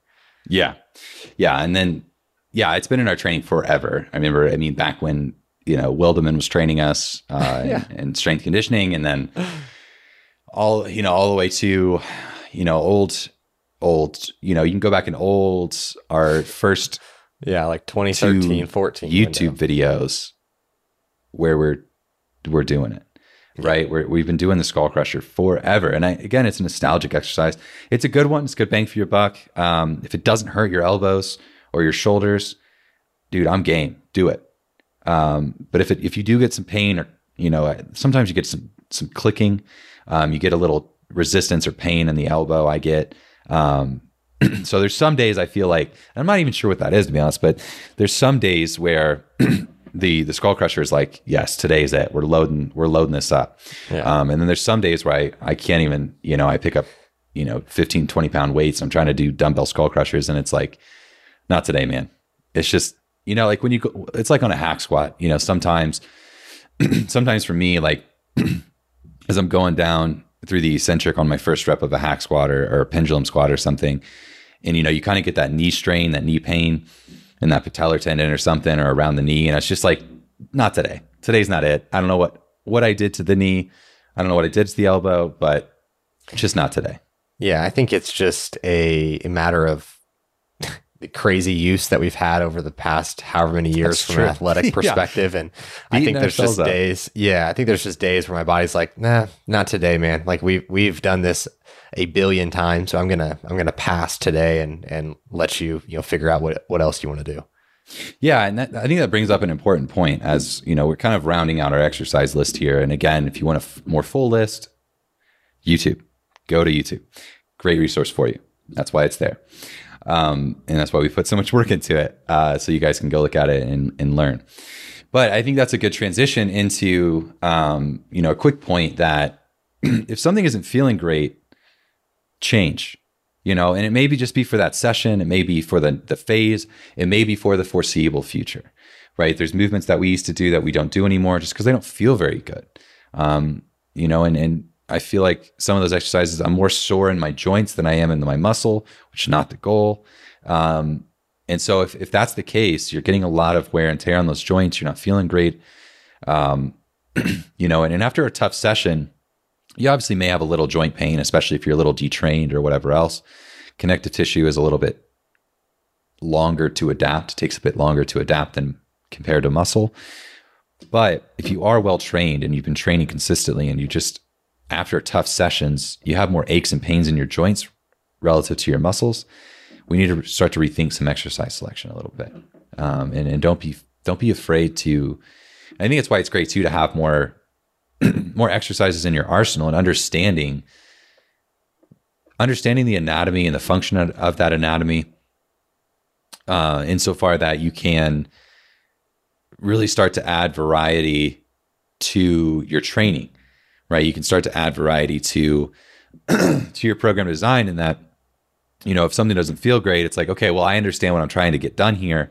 A: Yeah. Yeah. And then, yeah, it's been in our training forever. I remember, I mean, back when, you know, Wildeman was training us uh,
B: Yeah.
A: in strength conditioning and then all, you know, all the way to, you know, old, old, you know, you can go back in old, our first
B: Yeah, like 2013, 14.
A: YouTube videos where we're, we're doing it. Right. We're, we've been doing the skull crusher forever. And I, again, it's a nostalgic exercise. It's a good one. It's a good bang for your buck. Um, if it doesn't hurt your elbows or your shoulders, dude, I'm game. Do it. Um, but if it, if you do get some pain or, you know, sometimes you get some, some clicking, um, you get a little resistance or pain in the elbow. I get, um, so there's some days I feel like I'm not even sure what that is to be honest, but there's some days where the the skull crusher is like, yes, today's it. We're loading we're loading this up.
B: Yeah.
A: Um, and then there's some days where I I can't even you know I pick up you know 15 20 pound weights. I'm trying to do dumbbell skull crushers and it's like, not today, man. It's just you know like when you go, it's like on a hack squat. You know sometimes sometimes for me like as I'm going down through the eccentric on my first rep of a hack squat or, or a pendulum squat or something, and you know, you kind of get that knee strain, that knee pain, and that patellar tendon or something or around the knee, and it's just like, not today. Today's not it. I don't know what what I did to the knee. I don't know what I did to the elbow, but just not today.
B: Yeah, I think it's just a, a matter of crazy use that we've had over the past however many years
A: That's
B: from
A: true.
B: an athletic
A: Yeah.
B: perspective. And I think there's just
A: up.
B: days. Yeah, I think there's just days where my body's like, nah, not today, man. Like we've we've done this a billion times, so I'm gonna I'm gonna pass today and and let you you know figure out what what else you want to do.
A: Yeah, and that, I think that brings up an important point. As you know, we're kind of rounding out our exercise list here. And again, if you want a f- more full list, YouTube, go to YouTube. Great resource for you. That's why it's there, um, and that's why we put so much work into it, uh, so you guys can go look at it and, and learn. But I think that's a good transition into um, you know a quick point that if something isn't feeling great, change you know? And it may be just be for that session. It may be for the the phase. It may be for the foreseeable future right? There's movements that we used to do that we don't do anymore just because they don't feel very good. Um, you know and and i feel like some of those exercises i'm more sore in my joints than i am in my muscle which is not the goal um, and so if, if that's the case you're getting a lot of wear and tear on those joints you're not feeling great um, you know and, and after a tough session you obviously may have a little joint pain, especially if you're a little detrained or whatever else. Connective tissue is a little bit longer to adapt, takes a bit longer to adapt than compared to muscle. But if you are well trained and you've been training consistently and you just, after tough sessions, you have more aches and pains in your joints relative to your muscles, we need to start to rethink some exercise selection a little bit. Um, and, and don't be don't be afraid to I think it's why it's great too to have more more exercises in your arsenal and understanding understanding the anatomy and the function of, of that anatomy uh, insofar that you can really start to add variety to your training right you can start to add variety to to your program design in that you know if something doesn't feel great it's like okay well i understand what i'm trying to get done here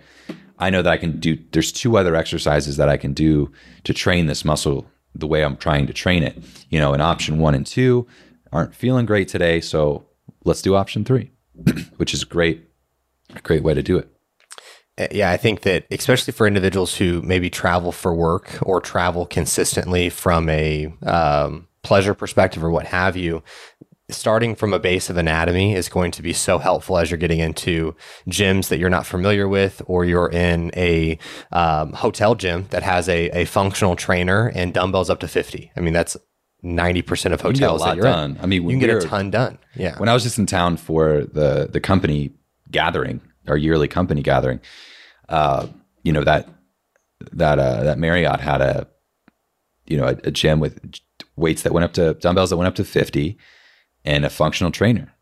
A: i know that i can do there's two other exercises that i can do to train this muscle the way I'm trying to train it. You know, and option one and two aren't feeling great today, so let's do option three, which is great, a great way to do it.
B: Uh, Yeah, I think that especially for individuals who maybe travel for work or travel consistently from a um, pleasure perspective or what have you, starting from a base of anatomy is going to be so helpful as you're getting into gyms that you're not familiar with, or you're in a um, hotel gym that has a, a functional trainer and dumbbells up to 50. I mean, that's 90% of
A: You can get a
B: hotels
A: lot
B: that you're
A: done.
B: in.
A: I mean,
B: You can get a ton done. Yeah.
A: When I was just in town for the the company gathering, our yearly company gathering, uh, you know that that uh, that Marriott had a you know a, a gym with weights that went up to dumbbells that went up to fifty, and a functional trainer,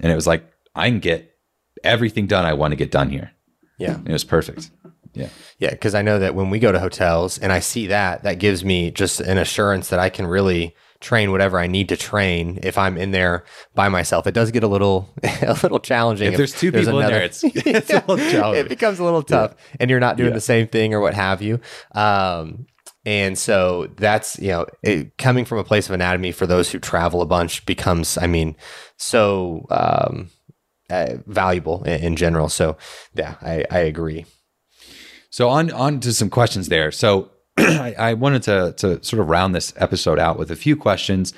A: and it was like I can get everything done I want to get done here.
B: Yeah.
A: It was perfect. Yeah.
B: Yeah, because I know that when we go to hotels and I see that, that gives me just an assurance that I can really train whatever I need to train if I'm in there by myself. It does get a little a little challenging.
A: If there's two people in there, it's- it's a little challenging.
B: It becomes a little tough, and you're not doing the same thing or what have you. Um, and so that's you know it, coming from a place of anatomy for those who travel a bunch becomes, I mean, so um, uh, valuable in, in general. So yeah, I, I agree.
A: So on on to some questions there. So I, I wanted to to sort of round this episode out with a few questions,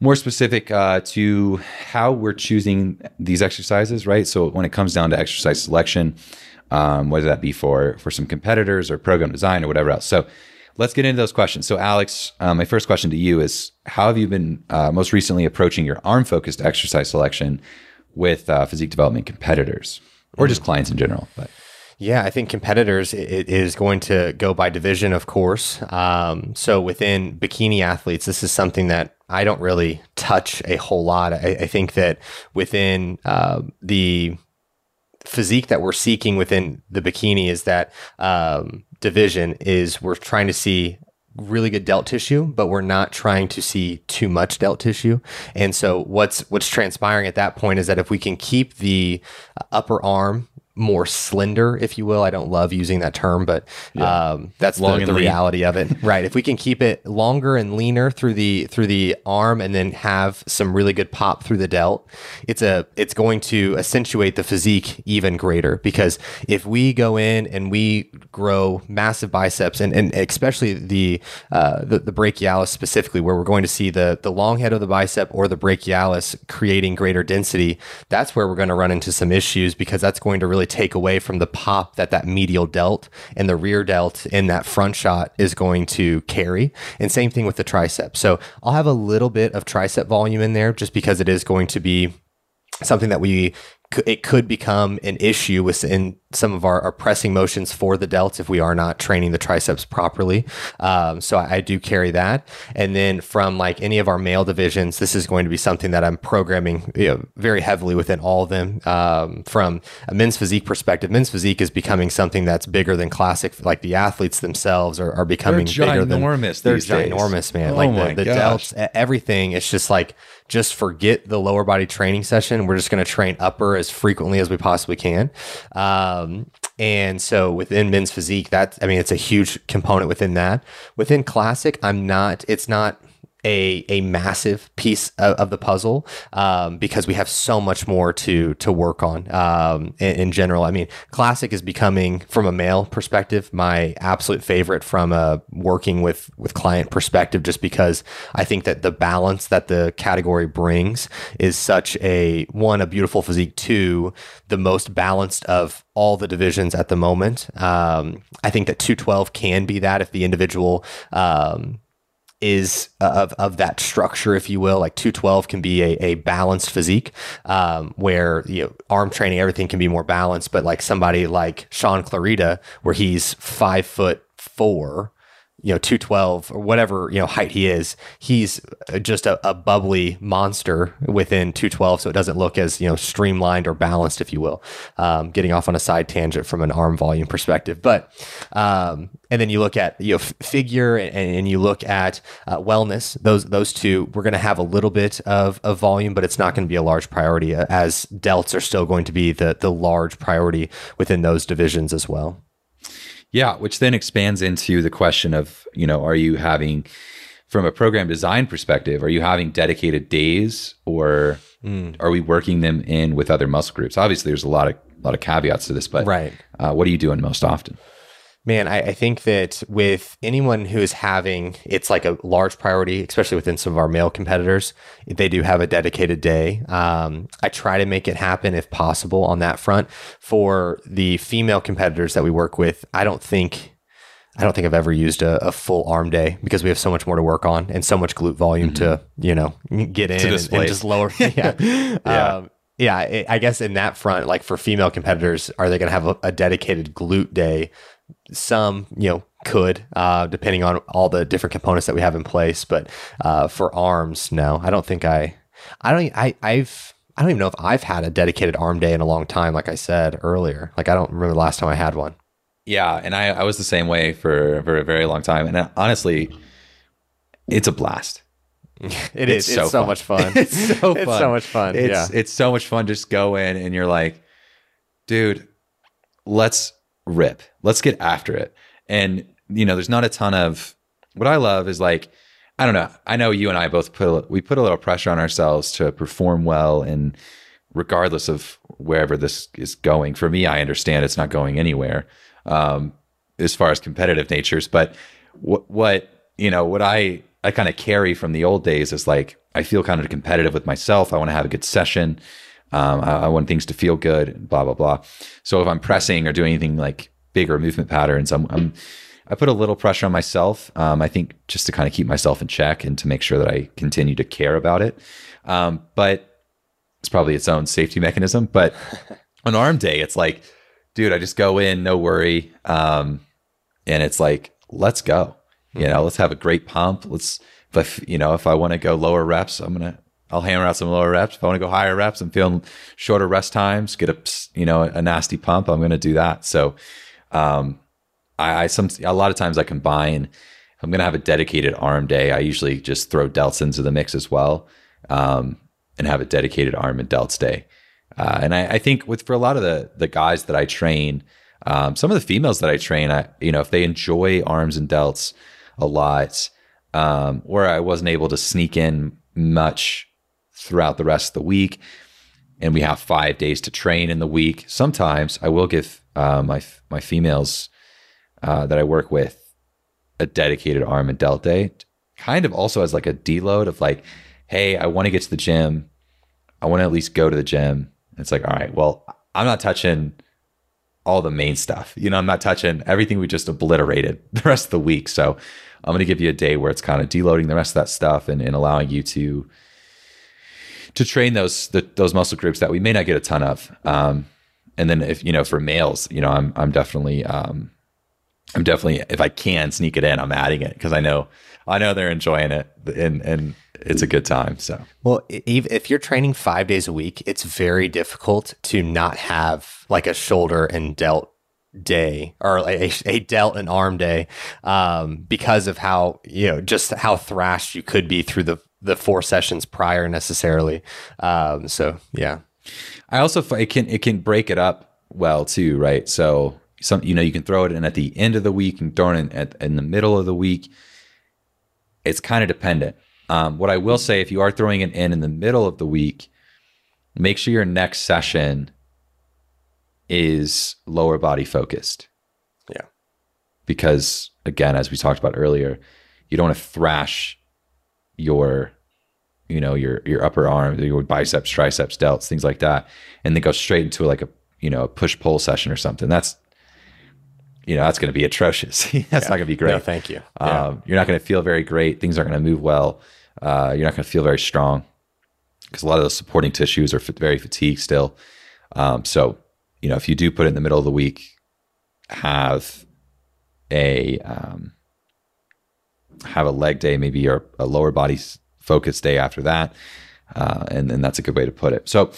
A: more specific uh, to how we're choosing these exercises. Right. So when it comes down to exercise selection, um, whether that be for for some competitors or program design or whatever else. So let's get into those questions. So Alex, uh, my first question to you is: How have you been uh, most recently approaching your arm focused exercise selection with uh, physique development competitors or just clients in general? But
B: Yeah, I think competitors it is going to go by division, of course. Um, so within bikini athletes, this is something that I don't really touch a whole lot. I, I think that within uh, the physique that we're seeking within the bikini is that um, division is we're trying to see really good delt tissue, but we're not trying to see too much delt tissue. And so what's what's transpiring at that point is that if we can keep the upper arm more slender, if you will. I don't love using that term, but um, that's
A: Long
B: the, the reality of it. right. If we can keep it longer and leaner through the through the arm, and then have some really good pop through the delt, it's a it's going to accentuate the physique even greater. Because if we go in and we grow massive biceps, and, and especially the, uh, the the brachialis specifically, where we're going to see the the long head of the bicep or the brachialis creating greater density, that's where we're going to run into some issues because that's going to really take away from the pop that that medial delt and the rear delt in that front shot is going to carry. And same thing with the tricep. So I'll have a little bit of tricep volume in there just because it is going to be something that we it could become an issue within some of our, our pressing motions for the delts if we are not training the triceps properly. Um, so I, I do carry that. And then from like any of our male divisions, this is going to be something that I'm programming you know, very heavily within all of them. Um, from a men's physique perspective, men's physique is becoming something that's bigger than classic. Like the athletes themselves are, are becoming
A: They're
B: bigger than
A: ginormous
B: They're
A: these days.
B: ginormous, man.
A: Oh
B: like
A: my
B: the, the
A: gosh.
B: delts, everything. It's just like just forget the lower body training session. We're just going to train upper as frequently as we possibly can. Um, and so within men's physique, that I mean, it's a huge component within that. Within classic, I'm not. It's not. A, a massive piece of, of the puzzle um, because we have so much more to to work on um, in, in general. I mean, classic is becoming, from a male perspective, my absolute favorite from a working with with client perspective, just because I think that the balance that the category brings is such a one a beautiful physique, two the most balanced of all the divisions at the moment. Um, I think that 212 can be that if the individual um, is of, of that structure, if you will. Like 212 can be a, a balanced physique um, where you know, arm training, everything can be more balanced. But like somebody like Shaun Clarida, where he's five foot four, you know, 212 or whatever, you know, height he is, he's just a, a bubbly monster within 212. So it doesn't look as, you know, streamlined or balanced, if you will. Um, getting off on a side tangent from an arm volume perspective. But, um, and then you look at, you know, f- figure and, and you look at uh, wellness, those, those two, we're going to have a little bit of, of volume, but it's not going to be a large priority uh, as delts are still going to be the, the large priority within those divisions as well.
A: Yeah, which then expands into the question of, you know, are you having, from a program design perspective, are you having dedicated days or are we working them in with other muscle groups? Obviously, there's a lot of lot of caveats to this, but
B: Right.
A: uh, what are you doing most often?
B: Man, I, I think that with anyone who is having, it's like a large priority, especially within some of our male competitors, they do have a dedicated day. Um, I try to make it happen if possible on that front. For the female competitors that we work with, I don't think. I don't think I've ever used a, a full arm day because we have so much more to work on and so much glute volume to you know get in and, and just lower. Yeah,
A: Yeah.
B: Um, yeah. I I guess in that front, like for female competitors, are they going to have a, a dedicated glute day? Some you know could uh, depending on all the different components that we have in place but uh, for arms no i don't think i i don't i i've i don't even know if i've had a dedicated arm day in a long time like i said earlier like i don't remember the last time i had one
A: Yeah, and I, I was the same way for for a very long time, and uh, honestly, it's a blast.
B: It is.
A: It's
B: it's
A: so
B: so
A: fun.
B: much fun
A: It's so
B: it's so much fun
A: It's
B: yeah
A: it's so much fun. Just go in and you're like, dude, let's rip. Let's get after it. And you know, there's not a ton of what I love is like, I don't know. I know you and I both put a, we put a little pressure on ourselves to perform well, and regardless of wherever this is going. For me, I understand it's not going anywhere um, as far as competitive natures. But what what you know what I I kind of carry from the old days is like I feel kind of competitive with myself. I want to have a good session. Um, I, I want things to feel good. Blah blah blah. So if I'm pressing or doing anything like bigger movement patterns, I'm, I'm I put a little pressure on myself. Um, I think just to kind of keep myself in check and to make sure that I continue to care about it. Um, but it's probably its own safety mechanism. But on arm day, it's like, dude, I just go in, no worry. Um, and it's like, let's go. You know, let's have a great pump. Let's, if I, you know, if I want to go lower reps, I'm gonna, I'll hammer out some lower reps. If I want to go higher reps, I'm feeling shorter rest times, get a, you know, a nasty pump. I'm gonna do that. So, um, I, I some a lot of times I combine. I'm gonna have a dedicated arm day, I usually just throw delts into the mix as well, um, and have a dedicated arm and delts day. Uh, and I, I, think with for a lot of the the guys that I train, um, some of the females that I train, I you know if they enjoy arms and delts a lot, um, I wasn't able to sneak in much throughout the rest of the week, and we have five days to train in the week. Sometimes I will give uh, my my females uh, that I work with a dedicated arm and delt day, kind of also as like a deload of like, hey, I want to get to the gym. I want to at least go to the gym. It's like, all right, well, I'm not touching all the main stuff. You know, I'm not touching everything we just obliterated the rest of the week. So I'm going to give you a day where it's kind of deloading the rest of that stuff and, and allowing you to to train those the, those muscle groups that we may not get a ton of. Um, and then if you know for males, you know, I'm I'm definitely um, I'm definitely if I can sneak it in, I'm adding it because I know I know they're enjoying it and and it's a good time. So
B: well, if you're training five days a week, it's very difficult to not have like a shoulder and delt day or a, a delt and arm day um, because of how you know just how thrashed you could be through the the four sessions prior necessarily. Um, so yeah,
A: I also it can it can break it up well too, right? So some you know you can throw it in at the end of the week and throw it in at in the middle of the week. It's kind of dependent. Um, what I will say, if you are throwing it in in the middle of the week, make sure your next session is lower body focused.
B: Yeah.
A: Because again, as we talked about earlier, you don't want to thrash your, you know, your your upper arm, your biceps, triceps, delts, things like that, and then go straight into like a you know a push pull session or something. That's you know that's going to be atrocious. that's yeah. not going to be great. No,
B: thank you.
A: Yeah. Um, you're not going to feel very great. Things aren't going to move well. Uh, you're not going to feel very strong because a lot of those supporting tissues are very fatigued still. Um, so you know, if you do put it in the middle of the week, have a um, have a leg day, maybe your a lower body focus day after that, uh, and then that's a good way to put it. So,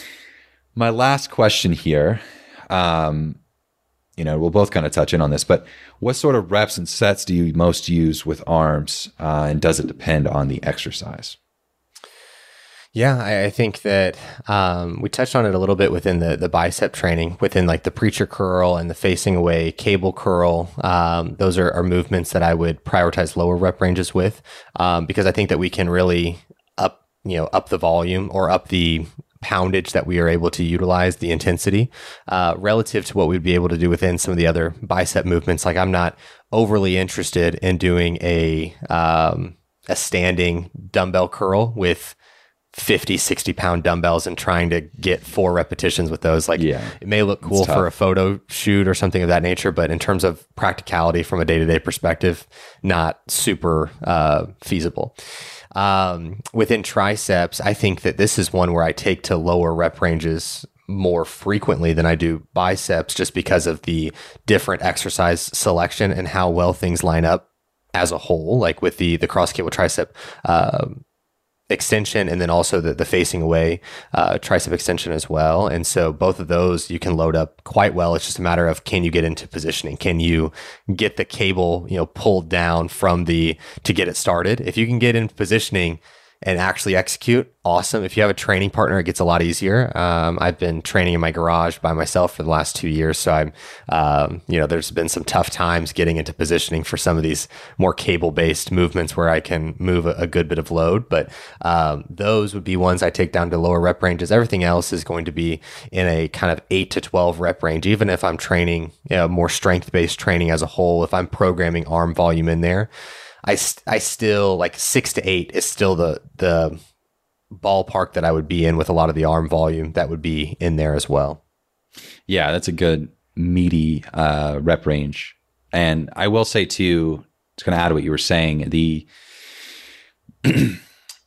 A: my last question here, um, you know, we'll both kind of touch in on this, but what sort of reps and sets do you most use with arms, uh, and does it depend on the exercise?
B: Yeah, I, I think that um, we touched on it a little bit within the the bicep training, within like the preacher curl and the facing away cable curl. Um, those are, are, movements that I would prioritize lower rep ranges with, um, because I think that we can really up you know up the volume or up the poundage that we are able to utilize the intensity uh, relative to what we'd be able to do within some of the other bicep movements. Like I'm not overly interested in doing a um, a standing dumbbell curl with 50 60 pound dumbbells and trying to get four repetitions with those. Like yeah, it may look cool for a photo shoot or something of that nature but in terms of practicality from a day-to-day perspective not super uh, feasible. Um, within triceps i think that this is one where i take to lower rep ranges more frequently than I do biceps just because of the different exercise selection and how well things line up as a whole, like with the the cross cable tricep uh, extension and then also the, the facing away uh, tricep extension as well. And so both of those you can load up quite well. It's just a matter of can you get into positioning? Can you get the cable, you know, pulled down from the to get it started? If you can get in positioning and actually execute, awesome. If you have a training partner, it gets a lot easier. Um, I've been training in my garage by myself for the last two years, so I'm, um, you know, there's been some tough times getting into positioning for some of these more cable-based movements where I can move a, a good bit of load. But um, those would be ones I take down to lower rep ranges. Everything else is going to be in a kind of eight to twelve rep range. Even if I'm training you know, more strength-based training as a whole, if I'm programming arm volume in there. I, I still like six to eight is still the the ballpark that I would be in with a lot of the arm volume that would be in there as well.
A: Yeah, that's a good meaty uh, rep range. And I will say too, it's going to add to what you were saying. The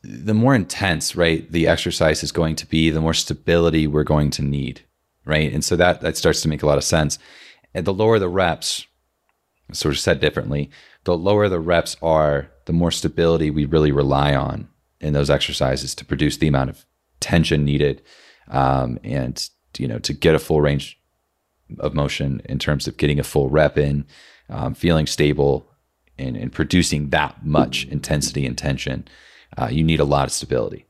A: the more intense, right, the exercise is going to be, the more stability we're going to need, right? And so that that starts to make a lot of sense. And the lower the reps, sort of said differently, the lower the reps are, the more stability we really rely on in those exercises to produce the amount of tension needed um, and you know to get a full range of motion in terms of getting a full rep in um, feeling stable and, and, producing that much intensity and tension uh, you need a lot of stability.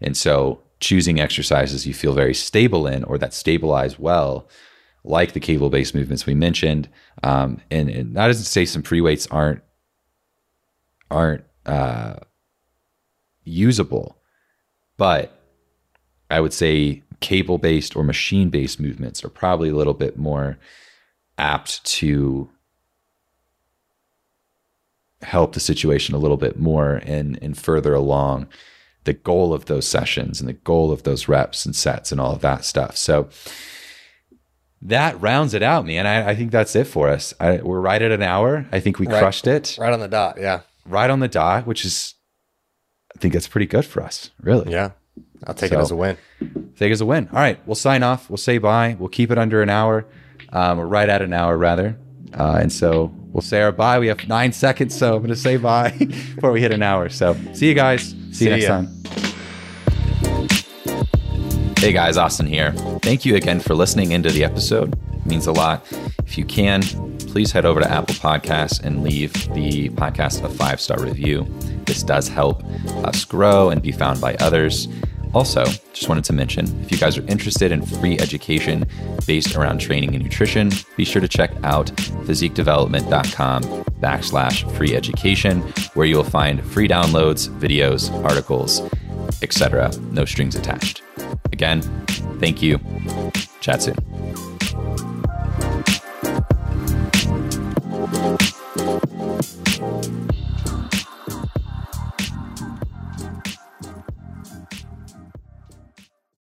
A: And so choosing exercises you feel very stable in or that stabilize well, like the cable based movements we mentioned. Um, and, and that doesn't say some free weights aren't aren't uh, usable, but I would say cable based or machine based movements are probably a little bit more apt to help the situation a little bit more and and further along the goal of those sessions and the goal of those reps and sets and all of that stuff. So that rounds it out, man. I, I think that's it for us. I, we're right at an hour. I think we
B: Right.
A: crushed it
B: Right on the dot. Yeah.
A: right on the dot, which is, I think that's pretty good for us, really.
B: Yeah. I'll take
A: So-
B: it as a win.
A: Take it as a win. All right, we'll sign off. We'll say bye. We'll keep it under an hour, um, or right at an hour, rather. Uh, and so we'll say our bye. We have nine seconds, so I'm going to say bye before we hit an hour. So see you guys. See, you next
B: ya.
A: time. Hey guys, Austin here. Thank you again for listening into the episode. It means a lot. If you can, please head over to Apple Podcasts and leave the podcast a five star review. This does help us grow and be found by others. Also, just wanted to mention if you guys are interested in free education based around training and nutrition, be sure to check out physiquedevelopment.com backslash free education, where you will find free downloads, videos, articles, etc. No strings attached. Again, thank you. Chat soon.